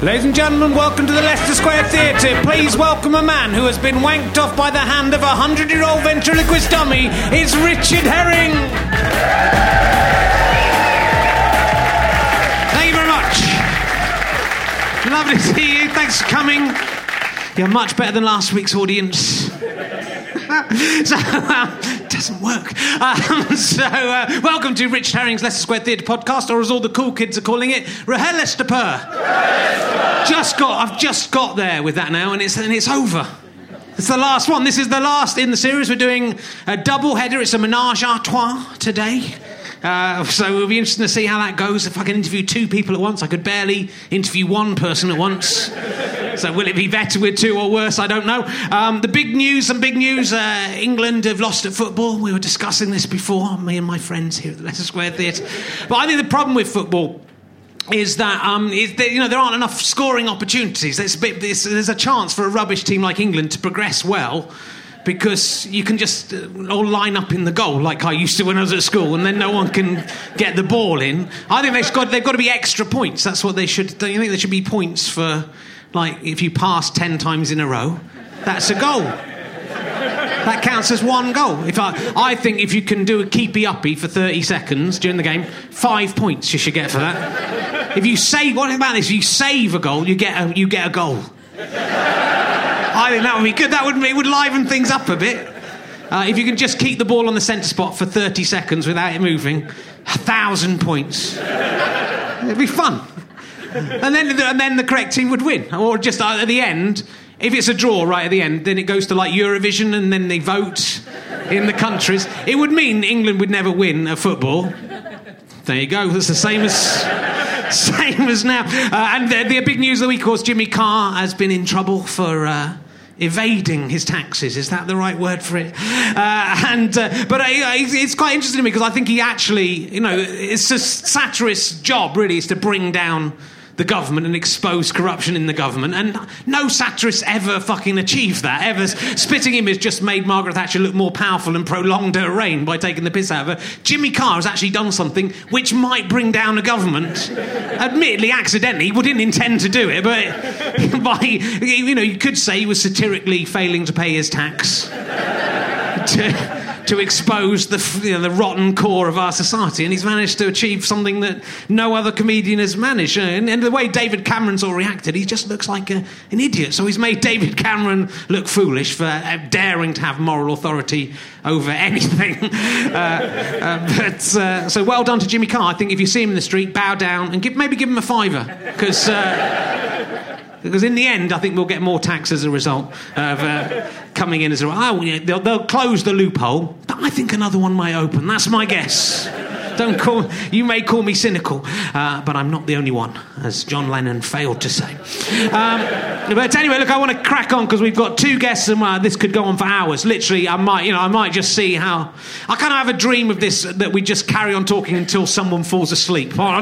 Ladies and gentlemen, welcome to the Leicester Square Theatre. Please welcome a man who has been wanked off by the hand of a hundred year old ventriloquist dummy. It's Richard Herring. Thank you very much. Lovely to see you. Thanks for coming. You're much better than last week's audience. so, uh, doesn't work. Um, so, uh, welcome to Rich Herring's Leicester Square Theatre podcast, or as all the cool kids are calling it, Rahel Leicester Just got, I've just got there with that now, and it's and it's over. It's the last one. This is the last in the series. We're doing a double header. It's a menage a trois today. Uh, so it'll be interesting to see how that goes. If I can interview two people at once, I could barely interview one person at once. So will it be better with two or worse? I don't know. Um, the big news, some big news. Uh, England have lost at football. We were discussing this before, me and my friends here at the Leicester Square Theatre. But I think the problem with football is that, um, is that you know there aren't enough scoring opportunities. There's a, bit, there's, there's a chance for a rubbish team like England to progress well because you can just uh, all line up in the goal like I used to when I was at school, and then no one can get the ball in. I think they've got they've got to be extra points. That's what they should. Don't you think there should be points for like if you pass ten times in a row, that's a goal. That counts as one goal. If I, I think if you can do a keepy uppy for 30 seconds during the game, five points you should get for that. If you save, what about this? If you save a goal, you get a, you get a goal. I think that would be good. That would it would liven things up a bit. Uh, if you can just keep the ball on the centre spot for 30 seconds without it moving, a thousand points. It'd be fun. And then, and then the correct team would win. Or just at the end, if it's a draw right at the end, then it goes to like Eurovision and then they vote in the countries. It would mean England would never win a football. There you go. That's the same as same as now. Uh, and the, the, big news of the week, of course, Jimmy Carr has been in trouble for. Uh, evading his taxes. Is that the right word for it? Uh, and uh, but it's quite interesting to me because I think he actually, you know, it's a satirist's job really is to bring down the government and expose corruption in the government. And no satirist ever fucking achieved that. Ever spitting image just made Margaret Thatcher look more powerful and prolonged her reign by taking the piss out of her. Jimmy Carr has actually done something which might bring down a government. Admittedly, accidentally, he didn't intend to do it, but by you know, you could say he was satirically failing to pay his tax. to, to expose the, you know, the rotten core of our society, and he's managed to achieve something that no other comedian has managed. And, and the way David Cameron's all reacted, he just looks like a, an idiot. So he's made David Cameron look foolish for uh, daring to have moral authority over anything. uh, uh, but uh, so well done to Jimmy Carr. I think if you see him in the street, bow down and give, maybe give him a fiver because uh, because in the end, I think we'll get more tax as a result of uh, coming in as a. Oh, yeah, they'll, they'll close the loophole, but I think another one might open. That's my guess. Don't call. You may call me cynical, uh, but I'm not the only one, as John Lennon failed to say. Um, but anyway, look, I want to crack on because we've got two guests, and uh, this could go on for hours. Literally, I might, you know, I might just see how. I kind of have a dream of this that we just carry on talking until someone falls asleep. Well,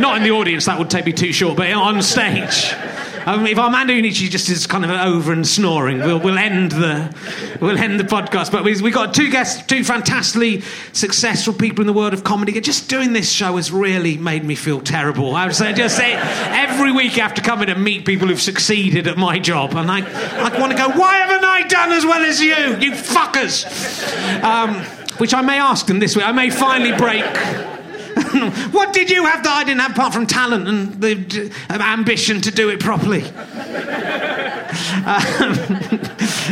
not in the audience, that would take me too short, but on stage. Um, if Armando Iannucci just is kind of over and snoring, we'll, we'll end the we'll end the podcast. But we've, got two guests, two fantastically successful people in the world of comedy. Just doing this show has really made me feel terrible. I would say just say every week I have to come in and meet people who've succeeded at my job, and I I want to go, why haven't I done as well as you, you fuckers? Um, which I may ask them this week. I may finally break what did you have that I didn't have apart from talent and the uh, ambition to do it properly? um,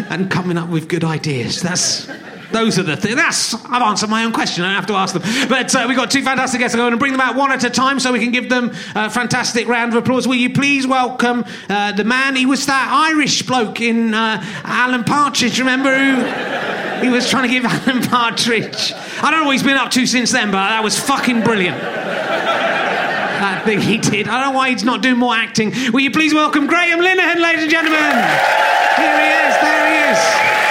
and coming up with good ideas. That's. Those are the things. That's I've answered my own question. I don't have to ask them. But uh, we've got two fantastic guests. I'm going to bring them out one at a time so we can give them a fantastic round of applause. Will you please welcome uh, the man? He was that Irish bloke in uh, Alan Partridge. Remember who? He was trying to give Alan Partridge. I don't know what he's been up to since then, but that was fucking brilliant. that thing he did. I don't know why he's not doing more acting. Will you please welcome Graham Linehan, ladies and gentlemen? Here he is. There he is.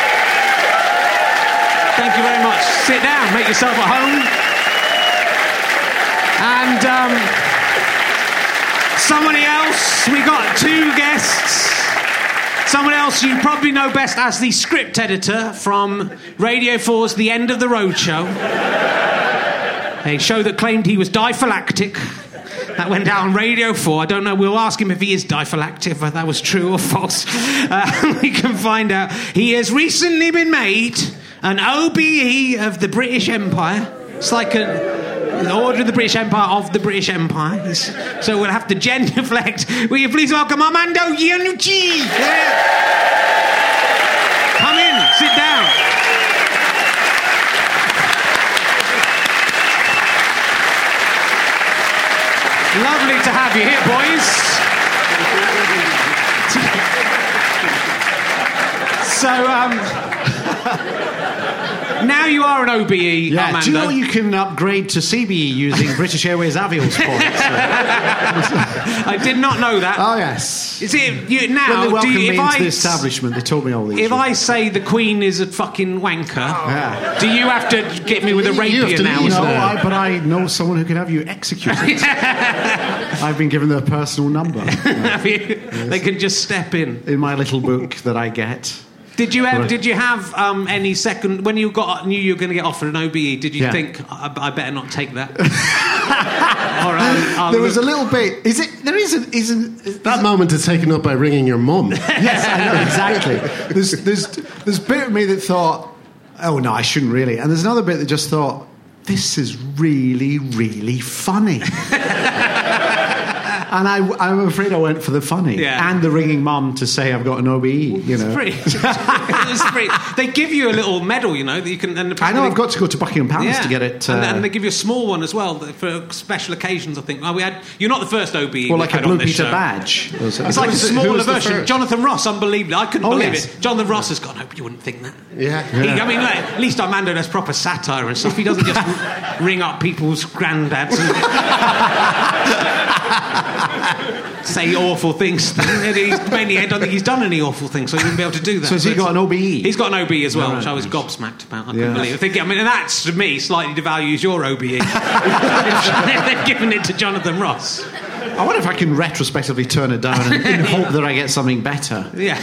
Thank you very much. Sit down. Make yourself at home. And um, somebody else. We got two guests. Someone else you probably know best as the script editor from Radio 4's The End of the Road show. A show that claimed he was diphylactic That went out on Radio 4. I don't know. We'll ask him if he is diphylactic, whether that was true or false. Uh, we can find out. He has recently been made an OBE of the British Empire. It's like an Order of the British Empire of the British Empire. So we'll have to genuflect. Will you please welcome Armando Iannucci? Yeah. Come in, sit down. Lovely to have you here, boys. so, um, now you are an OBE, Yeah, Armando. do you know you can upgrade to CBE using British Airways Avios points? I did not know that. oh, yes. Is it you, When now? they do welcomed you, me if into I the establishment, they told me all these. if I say the Queen is a fucking wanker, oh. Yeah. do you have to get me with a You have rapier to now? leave no. I, but I know someone who can have you executed. I've been given their personal number Have you? They can just step in. in my little book that I get. Did you have, did you have um, any second when you got knew you were going to get offered an OBE? Did you Yeah. think I, I better not take that? or, um, I'll There was a little bit. Is it? There isn't. Isn't. That moment is taken up by ringing your mum. Yes, I know exactly. There's there's there's a bit of me that thought, oh no, I shouldn't really, and there's another bit that just thought, this is really really funny. and I, I'm afraid I went for the funny Yeah. and the ringing mum to say I've got an OBE. You know, it's pretty. They give you a little medal, you know, that you can. And I know I've got to go to Buckingham Palace to get it. and, uh, and they give you a small one as well for special occasions. I think. Oh, we had. You're not the first OBE. well, like a Blue Peter badge. It's like a Who was the- who smaller version. Jonathan Ross, unbelievable. I couldn't Oh, believe yes. it. Jonathan Ross has gone. hope you wouldn't think that. Yeah. He, I mean, like, at least Armando does proper satire and stuff. He doesn't just ring up people's granddads and say awful things. he's mainly, I don't think he's done any awful things, so he wouldn't be able to do that. So has he got an OBE? He's got an OBE as well, Right. which I was gobsmacked about. I couldn't believe it. Thinking, I mean, and that's to me slightly devalues your OBE. They've given it to Jonathan Ross. I wonder if I can retrospectively turn it down and, in hope that I get something better. Yeah.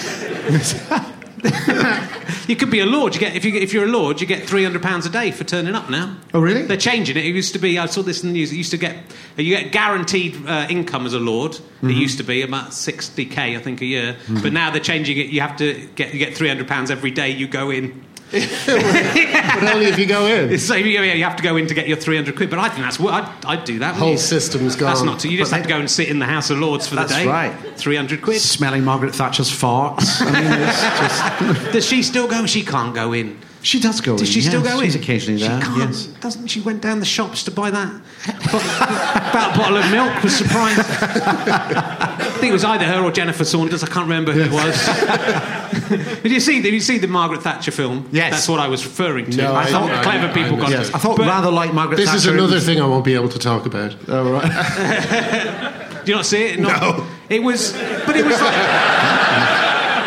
You could be a lord. You get if you if you're a lord, you get three hundred pounds a day for turning up now. Oh, really? They're changing it. It used to be. I saw this in the news. It used to get you get guaranteed uh, income as a lord. Mm-hmm. It used to be about sixty k, I think, a year. But now they're changing it. You have to get you get three hundred pounds every day you go in. But only if you go in. So you, you have to go in to get your three hundred quid. But I think that's what I'd, I'd do that. Whole you? system's That's gone. That's not. Too, you just But have to go and sit in the House of Lords for the That's day. right. Three hundred quid. Smelling Margaret Thatcher's farts. I mean, it's just. Does she still go? She can't go in. She does go Does in. she still yes, go she's in? occasionally she there. Can't, Yes. Doesn't she? Went down the shops to buy that about a bottle of milk. Was surprised. I think it was either her or Jennifer Saunders. I can't remember who it was. did you see? Did you see the Margaret Thatcher film? Yes. that's what I was referring to. No, I I- thought I- clever I people got missed it. I thought But- rather like Margaret This Thatcher. is another thing I won't be able to talk about. Oh, right. Do you not see it? Not- No. It was, but it was like.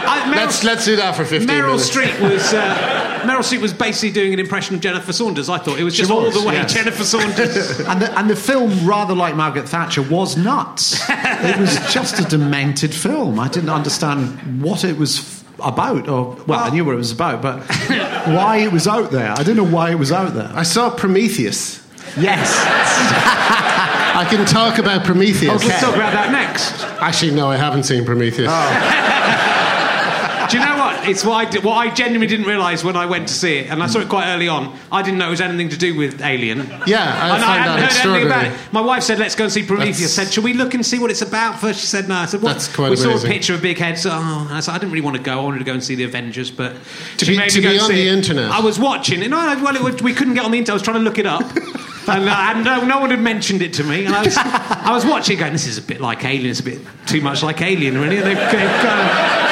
I, Meryl, Let's let's do that for 15 Meryl minutes. Streep was uh, Meryl Streep was basically doing an impression of Jennifer Saunders. I thought it was just all the way yes. Jennifer Saunders. and, the, and the film, rather like Margaret Thatcher, was nuts. it was just a demented film. I didn't understand what it was f- about, or well, I knew what it was about, but why it was out there. I didn't know why it was out there. I saw Prometheus. Yes. I can talk about Prometheus. Let's talk about that next. Actually, no, I haven't seen Prometheus. Oh. Do you know what? It's what I, did, what I genuinely didn't realise when I went to see it, and I saw it quite early on. I didn't know it was anything to do with Alien. Yeah, I And find hadn't that heard anything about it. My wife said, "Let's go and see Prometheus." That's- said, "Shall we look and see what it's about first? She said, "No." I said, "What?" That's quite we saw a picture of Big Head. So, oh, I said, "I didn't really want to go. I wanted to go and see the Avengers, but To be- to be on the it. internet. I was watching well, it, we couldn't get on the internet. I was trying to look it up. And, uh, and no, no one had mentioned it to me. And I was, I was watching, it going, "This is a bit like Alien. It's a bit too much like Alien, really." And, they've, they've kind of,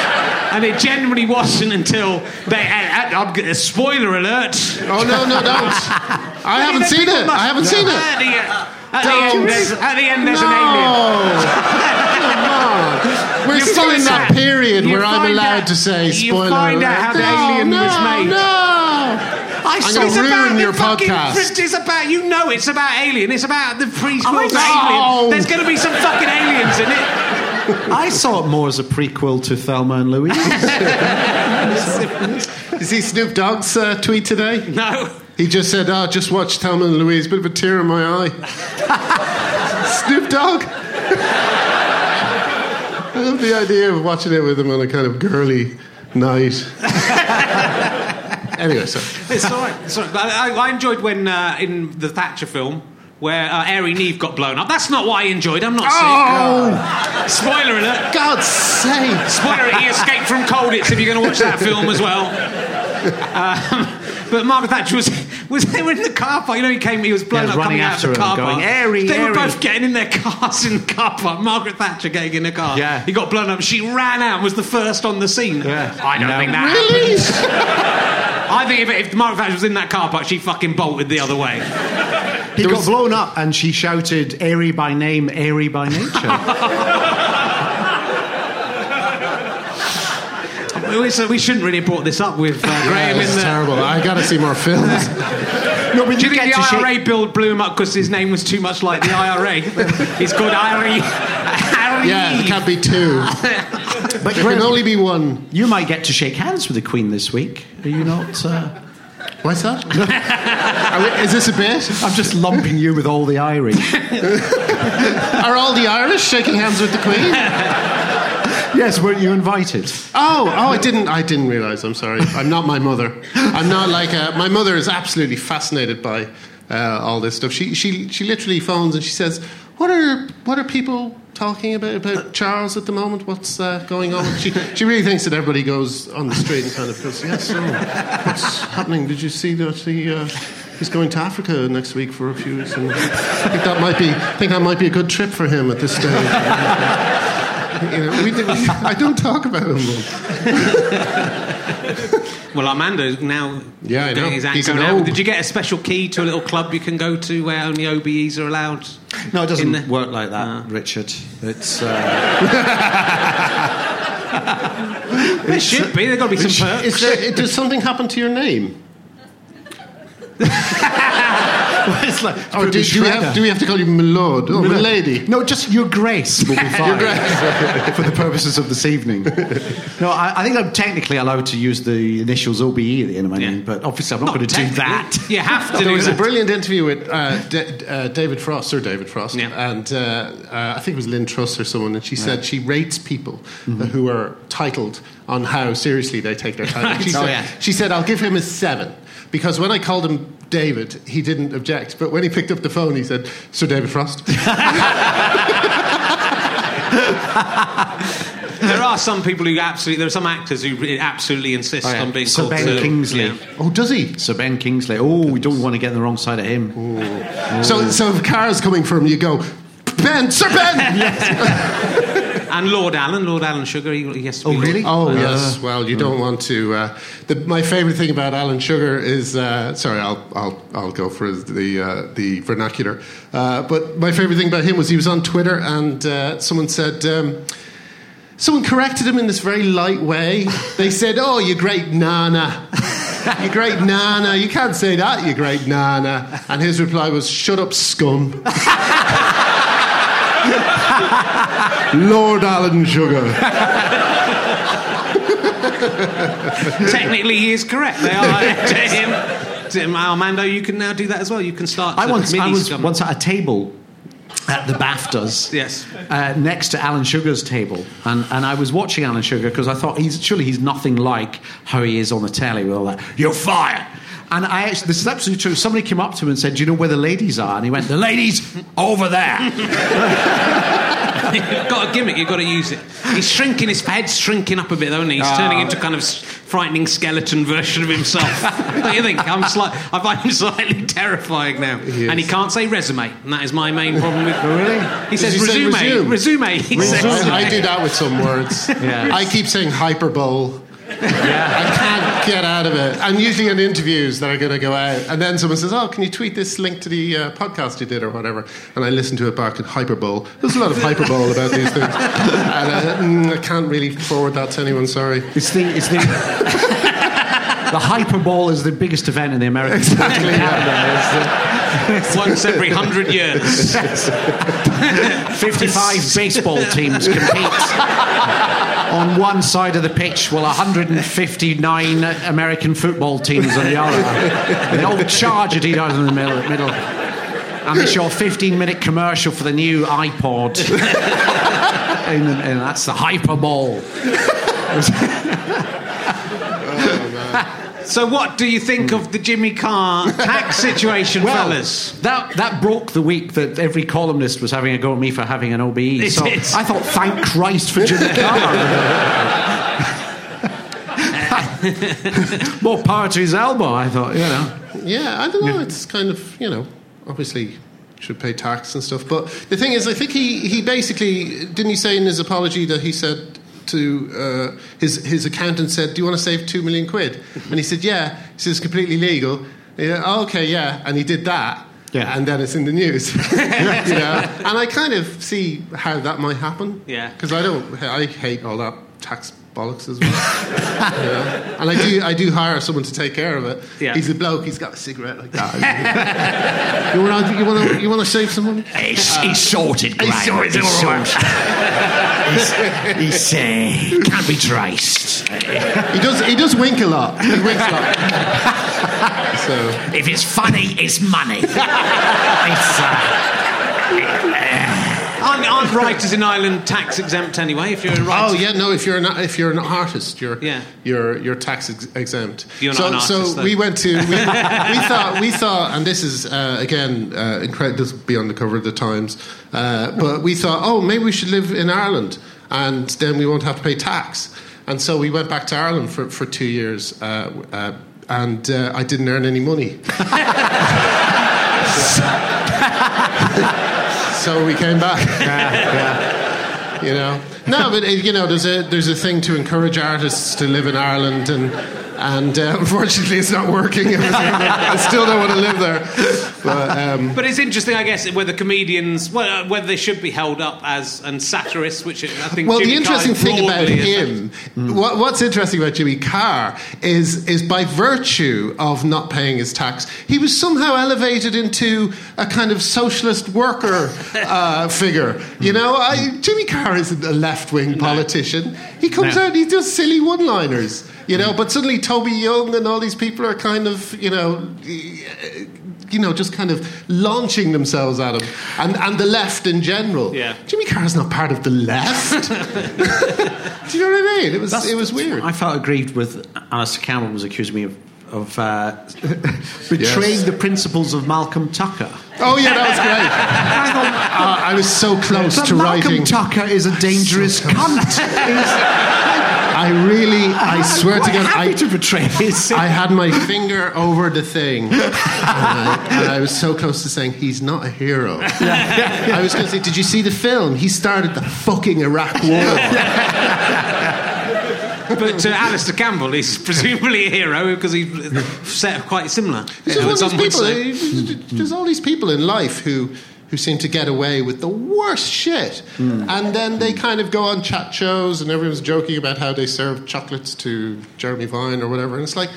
and it genuinely wasn't until they. Uh, uh, spoiler alert. Oh no, no, don't! I haven't seen it. I haven't seen it. At the, uh, at the end, there's, at the end, there's no. an alien. Come on. We're You still in that out- period where I'm allowed out- to say spoiler. you find out how the no, alien no, was made. No. I I'm gonna it's ruin about your podcast. It's about you know it's about Alien. It's about the to know. Alien. There's going to be some fucking aliens in it. I saw it more as a prequel to Thelma and Louise. Is he Snoop Dogg's uh, tweet today? No. He just said, "Oh, just watch Thelma and Louise." Bit of a tear in my eye. Snoop Dogg. I love the idea of watching it with him on a kind of girly night. anyway, so It's all right. It's all right. I, I- I enjoyed when uh, in the Thatcher film where uh, Airey Neave got blown up. That's not what I enjoyed. I'm not Oh, sick. Spoiler alert. God's sake! Spoiler alert. He escaped from Colditz if you're going to watch that film as well. Um, but Margaret Thatcher was was they were in the car park. You know, he came. He was blown Yeah, up coming out of the car going, park. "Airy, they were both getting in their cars in the car park. Margaret Thatcher getting in a car. Yeah. He got blown up. She ran out. and Was the first on the scene. Yeah. I don't No. think that Really? happened. I think if, if Margaret Thatcher was in that car park, she fucking bolted the other way. He got blown up and she shouted, airy by name, airy by nature. We, so we shouldn't really have brought this up with uh, Graham in It's terrible. I got to see more films. no, but Do you think the to shake- IRA bill blew him up because his name was too much like the IRA? He's called IRA. IRA. Yeah, it can't be two. But There Graham, can only be one. you might get to shake hands with the Queen this week. Are you not? Uh... What's that? We- is this a bit? I'm just lumping you with all the Irish. Are all the Irish shaking hands with the Queen? yes, weren't you invited? Oh, oh, I didn't. I didn't realize. I'm sorry. I'm not my mother. I'm not like uh, my mother is absolutely fascinated by uh, all this stuff. She she she literally phones and she says, "What are what are people talking about about Charles at the moment? What's uh, going on?" She she really thinks that everybody goes on the street and kind of goes, "Yes, so what's happening? Did you see that he?" Uh, He's going to Africa next week for a few weeks, and I think that might be. I think that might be a good trip for him at this stage. You know, we, did- I don't talk about him. Well, Armando's now Yeah, I doing know. his He's anchor an now. OB. Did you get a special key to a little club you can go to where only OBEs are allowed? No, it doesn't the- work like that, Richard. It's. Uh, There should be. There's got to be some perks. Is there, does something happen to your name? it's like. Or do, do, we have, do we have to call you Milord? Oh, Milady. No, just Your Grace will be fine for the purposes of this evening. No, I, I think I'm technically allowed to use the initials OBE at the end of my Yeah. name, but obviously I'm not, going to do that. You have to There do was a brilliant interview with uh, D- uh, David Frost, Sir David Frost, Yeah. and uh, uh, I think it was Lynne Truss or someone, and she said she rates people uh, who are titled on how seriously they take their title. She, Oh, said, yeah. she said, I'll give him a seven. Because when I called him David, he didn't object. But when he picked up the phone, he said, Sir David Frost. There are some people who absolutely. There are some actors who absolutely insist Oh, yeah. on being Sir called Ben Sir. Ben Kingsley. Yeah. oh, does he? Sir Ben Kingsley. Oh, we don't want to get on the wrong side of him. So, so if a car is coming from you, go, Ben, Sir Ben! And Lord Alan, Lord Alan Sugar. He, he has to Oh, really? Oh Uh, yes. Well, you don't want to. Uh, the, my favorite thing about Alan Sugar is uh, sorry, I'll I'll I'll go for the uh, the vernacular. Uh, but my favorite thing about him was he was on Twitter and uh, someone said. Um, Someone corrected him in this very light way. They said, "Oh, you great nana, you great nana. You can't say that, you great nana." And his reply was, "Shut up, scum." Lord Alan Sugar. Technically, he is correct. They are to him. To him, Armando, you can now do that as well. You can start. I once, I was once at a table at the BAFTAs. Yes. Uh, next to Alan Sugar's table, and, and I was watching Alan Sugar because I thought he's surely he's nothing like how he is on the telly with all that. You're fired. And I actually, this is absolutely true. Somebody came up to him and said, "Do you know where the ladies are?" And he went, "The ladies over there." You've got a gimmick, you've got to use it. He's shrinking, his head's shrinking up a bit, though, isn't he? He's turning ah. into kind of frightening skeleton version of himself. Don't you think? I'm sli- I find him slightly terrifying now. He. And he can't say resume, and that is my main problem with. Oh, really? He says he say resume. resume? Resume. Says I, I do that with some words. Yeah. I keep saying hyperbole. I can't get out of it. And usually in interviews that are going to go out, and then someone says, "Oh, can you tweet this link to the uh, podcast you did or whatever?" And I listen to it back in hyperbole. There's a lot of hyperbole about these things, and uh, mm, I can't really forward that to anyone. Sorry. It's the it's the the Hyperball is the biggest event in the American exactly, once every hundred years. 55 baseball teams compete on one side of the pitch, while 159 American football teams on the other. They all charge at each other in the middle. middle. and it's your 15 minute commercial for the new iPod. and, and that's the Hyperball. Oh, So, what do you think of the Jimmy Carr tax situation, fellas? That, that broke the week that every columnist was having a go at me for having an OBE. It so did. I thought, thank Christ for Jimmy Carr. More power to his elbow, I thought, you know. Yeah, I don't know. It's kind of you know, obviously should pay tax and stuff. But the thing is, I think he he basically didn't he say in his apology that he said to uh, his his accountant said, "Do you want to save two million quid?" And he said, "Yeah." He says, "It's "Completely legal." Yeah, oh, okay, yeah, and he did that. Yeah. and then it's in the news. you know, and I kind of see how that might happen. Yeah. because I don't, I hate all that tax bollocks as well. you know? And I do, I do hire someone to take care of it. Yeah. He's a bloke. He's got a cigarette like that. you want to, you want to, you want to save some money? He's, he's sorted, Graham. He's sorted, He's all right. sorted. he's, he's, uh, can't be traced. He does, he does wink a lot. He winks a lot. so If it's funny, it's money. it's, uh, Aren't, aren't writers in Ireland tax exempt anyway? If you're a writer, Oh yeah, no. If you're an if you're an artist, you're Yeah. you're you're tax ex- exempt. You're not so an artist, so though. we went to we, we thought we thought, and this is uh, again uh, incredible. This will be on the cover of the Times. Uh, but we thought, oh, maybe we should live in Ireland, and then we won't have to pay tax. And so we went back to Ireland for for two years. Uh, uh, and uh, I didn't earn any money. so we came back. You know, no, but you know, there's a there's a thing to encourage artists to live in Ireland, and and uh, unfortunately, it's not working. I still don't want to live there. But um, But it's interesting, I guess, whether comedians, well, whether they should be held up as and satirists, which I think. well, the Jimmy Carr interesting thing about him, what, what's interesting about Jimmy Carr is is by virtue of not paying his tax, he was somehow elevated into a kind of socialist worker uh, figure. You know, I, Jimmy Carr isn't a left wing politician. He comes No. out, and he does silly one liners. You know, but suddenly Toby Young and all these people are kind of, you know, you know, just kind of launching themselves at him, and and the left in general. Yeah. Jimmy Carr's not part of the left. Do you know what I mean? It was it was weird. I felt aggrieved with Alastair Campbell was accusing me of, of uh, betraying Yes. the principles of Malcolm Tucker. Oh yeah, that was great. Uh, I was so close But to Malcolm writing. Tucker is a dangerous cunt. I really, I swear to God, I, to betray his. I had my finger over the thing, and I, and I was so close to saying he's not a hero. I was going to say, did you see the film? He started the fucking Iraq War. But to Alastair Campbell he's presumably a hero because he's set up quite similar. There's, uh, all these people, there's all these people in life who, who seem to get away with the worst shit. Hmm. And then they kind of go on chat shows and everyone's joking about how they served chocolates to Jeremy Vine or whatever. And it's like,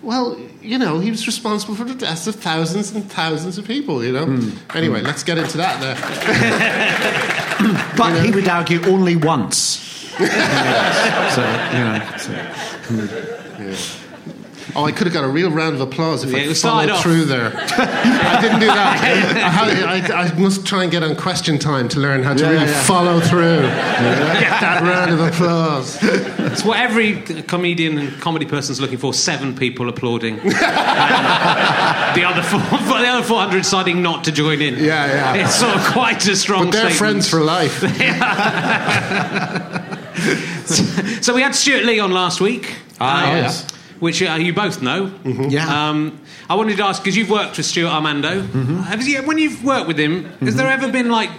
well, you know, he was responsible for the deaths of thousands and thousands of people, you know? Hmm. Anyway, let's get into that now. But he would argue only once. so, you know. So. Hmm. Oh, I could have got a real round of applause if Yeah, I followed through there. I didn't do that. I, had, I, I must try and get on question time to learn how to Yeah, really yeah. follow through. Get that round of applause. It's what every comedian and comedy person's looking for: seven people applauding, And the other four, the other four hundred deciding not to join in. Yeah, yeah. It's sort of quite a strong. But they're statement. friends for life. So we had Stewart Lee on last week. Ah, um, yes. Which uh, you both know. Yeah. Um, I wanted to ask because you've worked with Stewart Armando. Have you, when you've worked with him, has there ever been like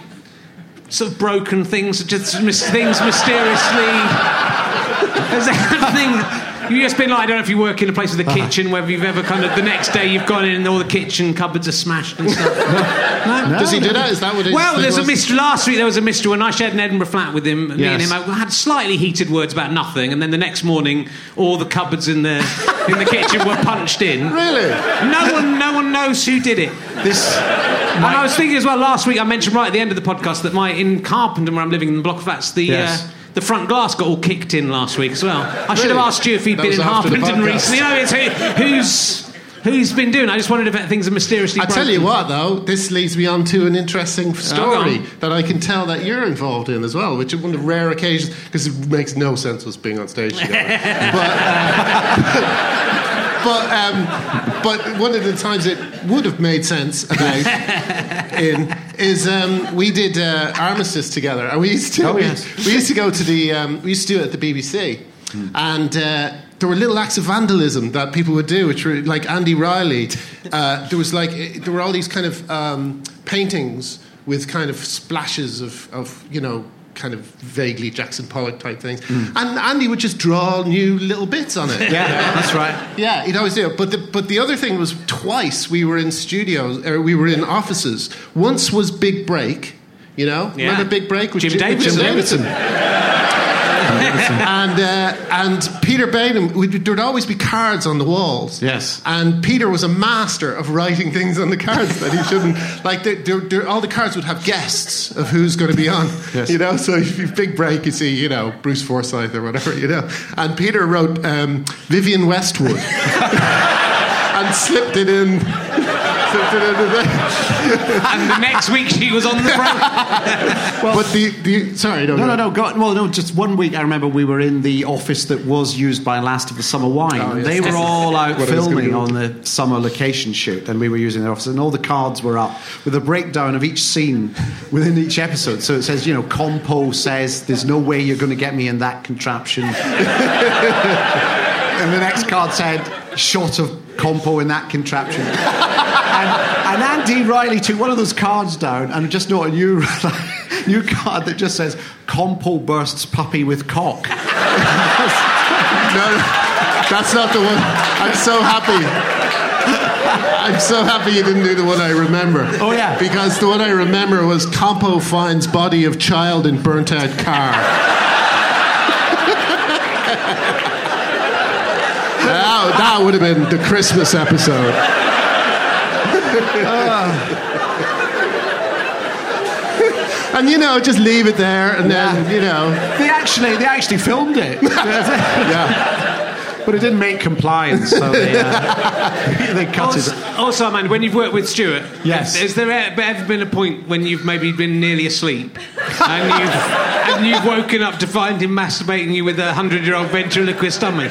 sort of broken things, just mis- things mysteriously? Has there anything? You've just been like, I don't know if you work in a place with a kitchen, whether you've ever kind of the next day you've gone in and all the kitchen cupboards are smashed and stuff. no? Does he do that? Is that what it is? Well, there's a mystery. Last week there was a mystery when I shared an Edinburgh flat with him. Me and him I had slightly heated words about nothing, and then the next morning, all the cupboards in the in the kitchen were punched in. Really? No one, no one knows who did it. This. And I was thinking as well last week. I mentioned right at the end of the podcast that my in Harpenden, where I'm living in the block of flats, the. Yes. Uh, the front glass got all kicked in last week as well. I should have asked you if he'd That been in Harpenden recently. You know, it's who, who's Who's been doing? I just wondered if things are mysteriously. I tell you what, though, this leads me on to an interesting story on. that I can tell that you're involved in as well, which is one of the rare occasions because it makes no sense us being on stage together. but, uh, but, um, but one of the times it would have made sense about in is um, we did uh, Armistice together, and we used to Oh, we, yes. we used to go to the um, we used to do it at the BBC, and. Uh, there were little acts of vandalism that people would do, which were like Andy Riley. Uh, there was like eh, there were all these kind of um, paintings with kind of splashes of, of you know kind of vaguely Jackson Pollock type things, hmm. and Andy would just draw new little bits on it. Yeah, that's right. Yeah, he'd always do it. But the, but the other thing was twice we were in studios, or we were in offices. Once was Big Break, you know? Yeah. Remember Big Break? with Jim Jim Davidson. Jim Davidson. and uh, and Peter Baynham, there'd always be cards on the walls. Yes. And Peter was a master of writing things on the cards that he shouldn't. Like, there there- there- all the cards would have guests of who's going to be on. Yes. You know, so if you big break, you see, you know, Bruce Forsyth or whatever, you know. And Peter wrote um, Vivienne Westwood and slipped it in. Slipped it in the And the next week she was on the front. but the, the sorry, no, No, no, no. Go, well, no. Just one week, I remember we were in the office that was used by Last of the Summer Wine. Oh, yes. They were all out What I was gonna filming on the summer location shoot, and we were using their office, and all the cards were up with a breakdown of each scene within each episode. So it says, you know, Compo says, "There's no way you're going to get me in that contraption," and the next card said, "Shot of Compo in that contraption." and, and Andy Riley took one of those cards down and just noted a new, new card that just says Compo bursts puppy with cock. No, that's not the one. I'm so happy. I'm so happy you didn't do the one I remember. Oh, yeah. Because the one I remember was Compo finds body of child in burnt out car. that, that would have been the Christmas episode. And you know, just leave it there, and then you know, They actually, they actually filmed it, yeah. but it didn't make compliance, so they, uh, they cut Also, it. also, man, when you've worked with Stewart, Yes. has there ever ever been a point when you've maybe been nearly asleep and you've, and you've woken up to find him masturbating you with a hundred-year-old ventriloquist dummy?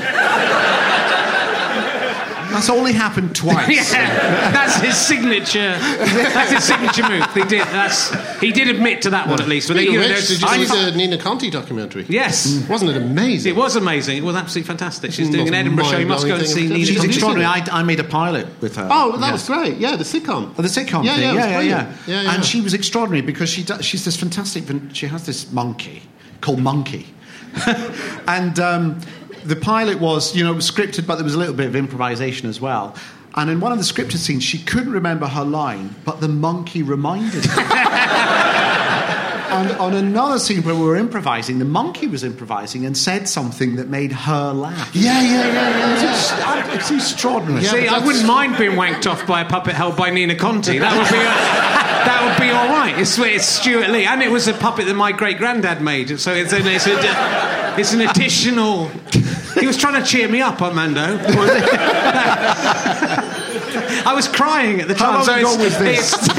That's only happened twice. Yeah, that's his signature. That's his signature move. He did. That's he did admit to that one at least. But Speaking you of know, which, did you see I- the Nina Conti documentary? Yes. Wasn't it amazing? It was amazing. It was absolutely fantastic. She's doing an Edinburgh show. You must go and see Nina She's Have you Conti. seen extraordinary. I, I made a pilot with her. Oh, that Yes. was great. Yeah, the sitcom. Oh, the sitcom Yeah, thing. yeah, it was yeah, yeah, yeah, Yeah, yeah. And she was extraordinary because she does, she's this fantastic. She has this monkey called Monkey, and um, the pilot was you know it was scripted, but there was a little bit of improvisation as well. And in one of the scripted scenes, she couldn't remember her line, but the monkey reminded her. and on another scene where we were improvising, the monkey was improvising and said something that made her laugh. Yeah, yeah, yeah, It's, yeah. ex- it's extraordinary. Yeah. See, I wouldn't mind being wanked off by a puppet held by Nina Conti. That would be uh, that would be all right. It's, it's Stewart Lee, and it was a puppet that my great granddad made. So it's an, it's, a, it's an additional. He was trying to cheer me up, Armando. I was crying at the How time. long so ago was this?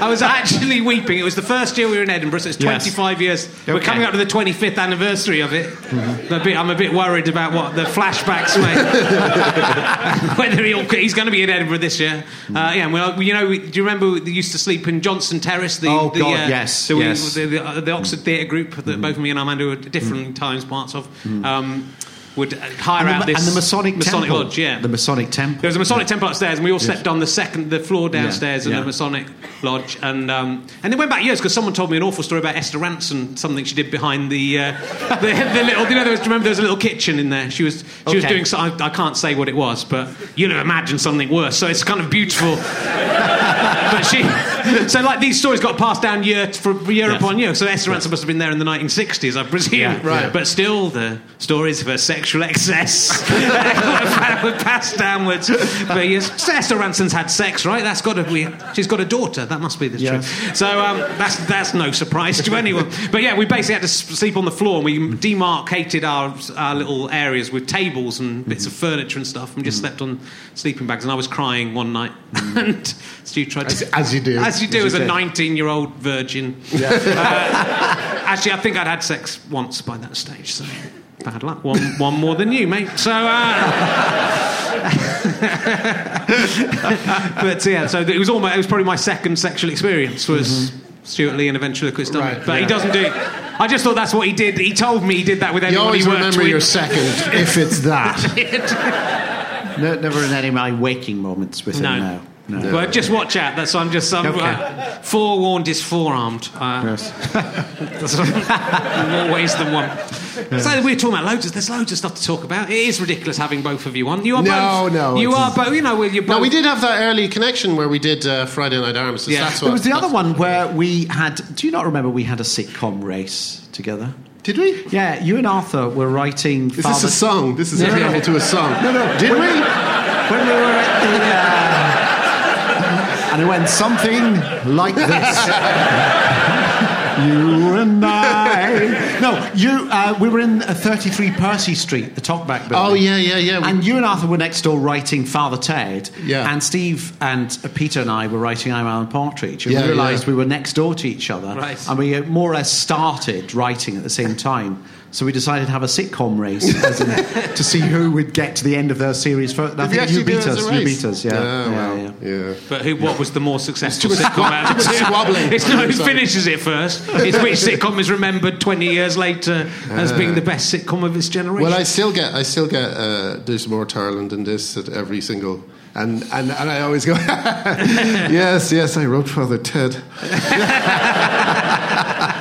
I was actually weeping. It was the first year we were in Edinburgh, so it's Yes. 25 years. We're coming up to the 25th anniversary of it. I'm, a bit, I'm a bit worried about what the flashbacks may. Whether he'll, he's going to be in Edinburgh this year. Uh, yeah, well, you know, we- do you remember we used to sleep in Johnston Terrace? The, Oh, the, God, uh, yes, the, yes. The, the, the Oxford Theatre Group that both me and Armando were at different times parts of. Um, would hire out the, this and the Masonic, Masonic Temple. Lodge, yeah. The Masonic Temple. There was a Masonic temple upstairs, and we all slept on the second, the floor downstairs in yeah. the Masonic lodge. And um, and it went back years because someone told me an awful story about Esther Rantzen, something she did behind the uh, the, the little. You know, there was, remember there was a little kitchen in there. She was she was doing. So, I, I can't say what it was, but you'll have imagined something worse. So it's kind of beautiful. but she so, like, these stories got passed down year for year Yes. upon year. So, Esther Rantzen must have been there in the 1960s, I presume. Yeah, right. But still, the stories of her sexual excess were passed downwards for years. So Esther Rantzen's had sex, right? That's got to be. She's got a daughter. That must be the Yes. truth. So, um, that's that's no surprise to anyone. But yeah, we basically had to sleep on the floor, and we demarcated our our little areas with tables and mm-hmm. bits of furniture and stuff, and just mm-hmm. slept on sleeping bags. And I was crying one night, mm-hmm. and Stu tried to. As- as you do. As you do as, you a 19 year old virgin. Uh, actually, I think I'd had sex once by that stage, so bad luck. One, one more than you, mate. So, uh, but yeah, so it was almost, it was probably my second sexual experience was Stewart Lee and eventually ventriloquist dummy. Right, but he doesn't do it. I just thought that's what he did. He told me he did that with You everyone always he worked remember with. your second if it's that. No, never in any of my waking moments with him No. now. No. Well, just watch out. That's why I'm just I'm, Okay. uh, forewarned is forearmed. Uh, Yes. More ways than one. So we're talking about loads of there's loads of stuff to talk about. It is ridiculous having both of you on. You are No, both. no, You it's- are both. You know, you're both. No, we did have that early connection where we did uh, Friday Night Armistice. Yeah. That's There was the other one where we had. Do you not remember we had a sitcom race together? Did we? Yeah, you and Arthur were writing. Is Father- this is a song? This is No, no, no. to a song. No, no. Did when we? When we were at the. Uh, and it went something like this. you and I. No, you. Uh, we were in uh, 33 Percy Street, the talkback building. Oh, yeah, yeah, yeah. And you and Arthur were next door writing Father Ted. Yeah. And Steve and uh, Peter and I were writing I'm Alan Partridge. And Yeah, we realised yeah. we were next door to each other. Right. And we uh, more or less started writing at the same time. So we decided to have a sitcom race as in, to see who would get to the end of their series first. I Did think you actually beat us. You beat us, yeah. Yeah, yeah, well, yeah. yeah. But who? What was the more successful Too sitcom out of the too much two? squabbling. It's not who Sorry. finishes it first. It's which sitcom is remembered 20 years later as being the best sitcom of its generation. Well, I still get, I still get. Uh, There's more Ireland than this at every single, and and, and I always go, yes, yes, I wrote Father Ted.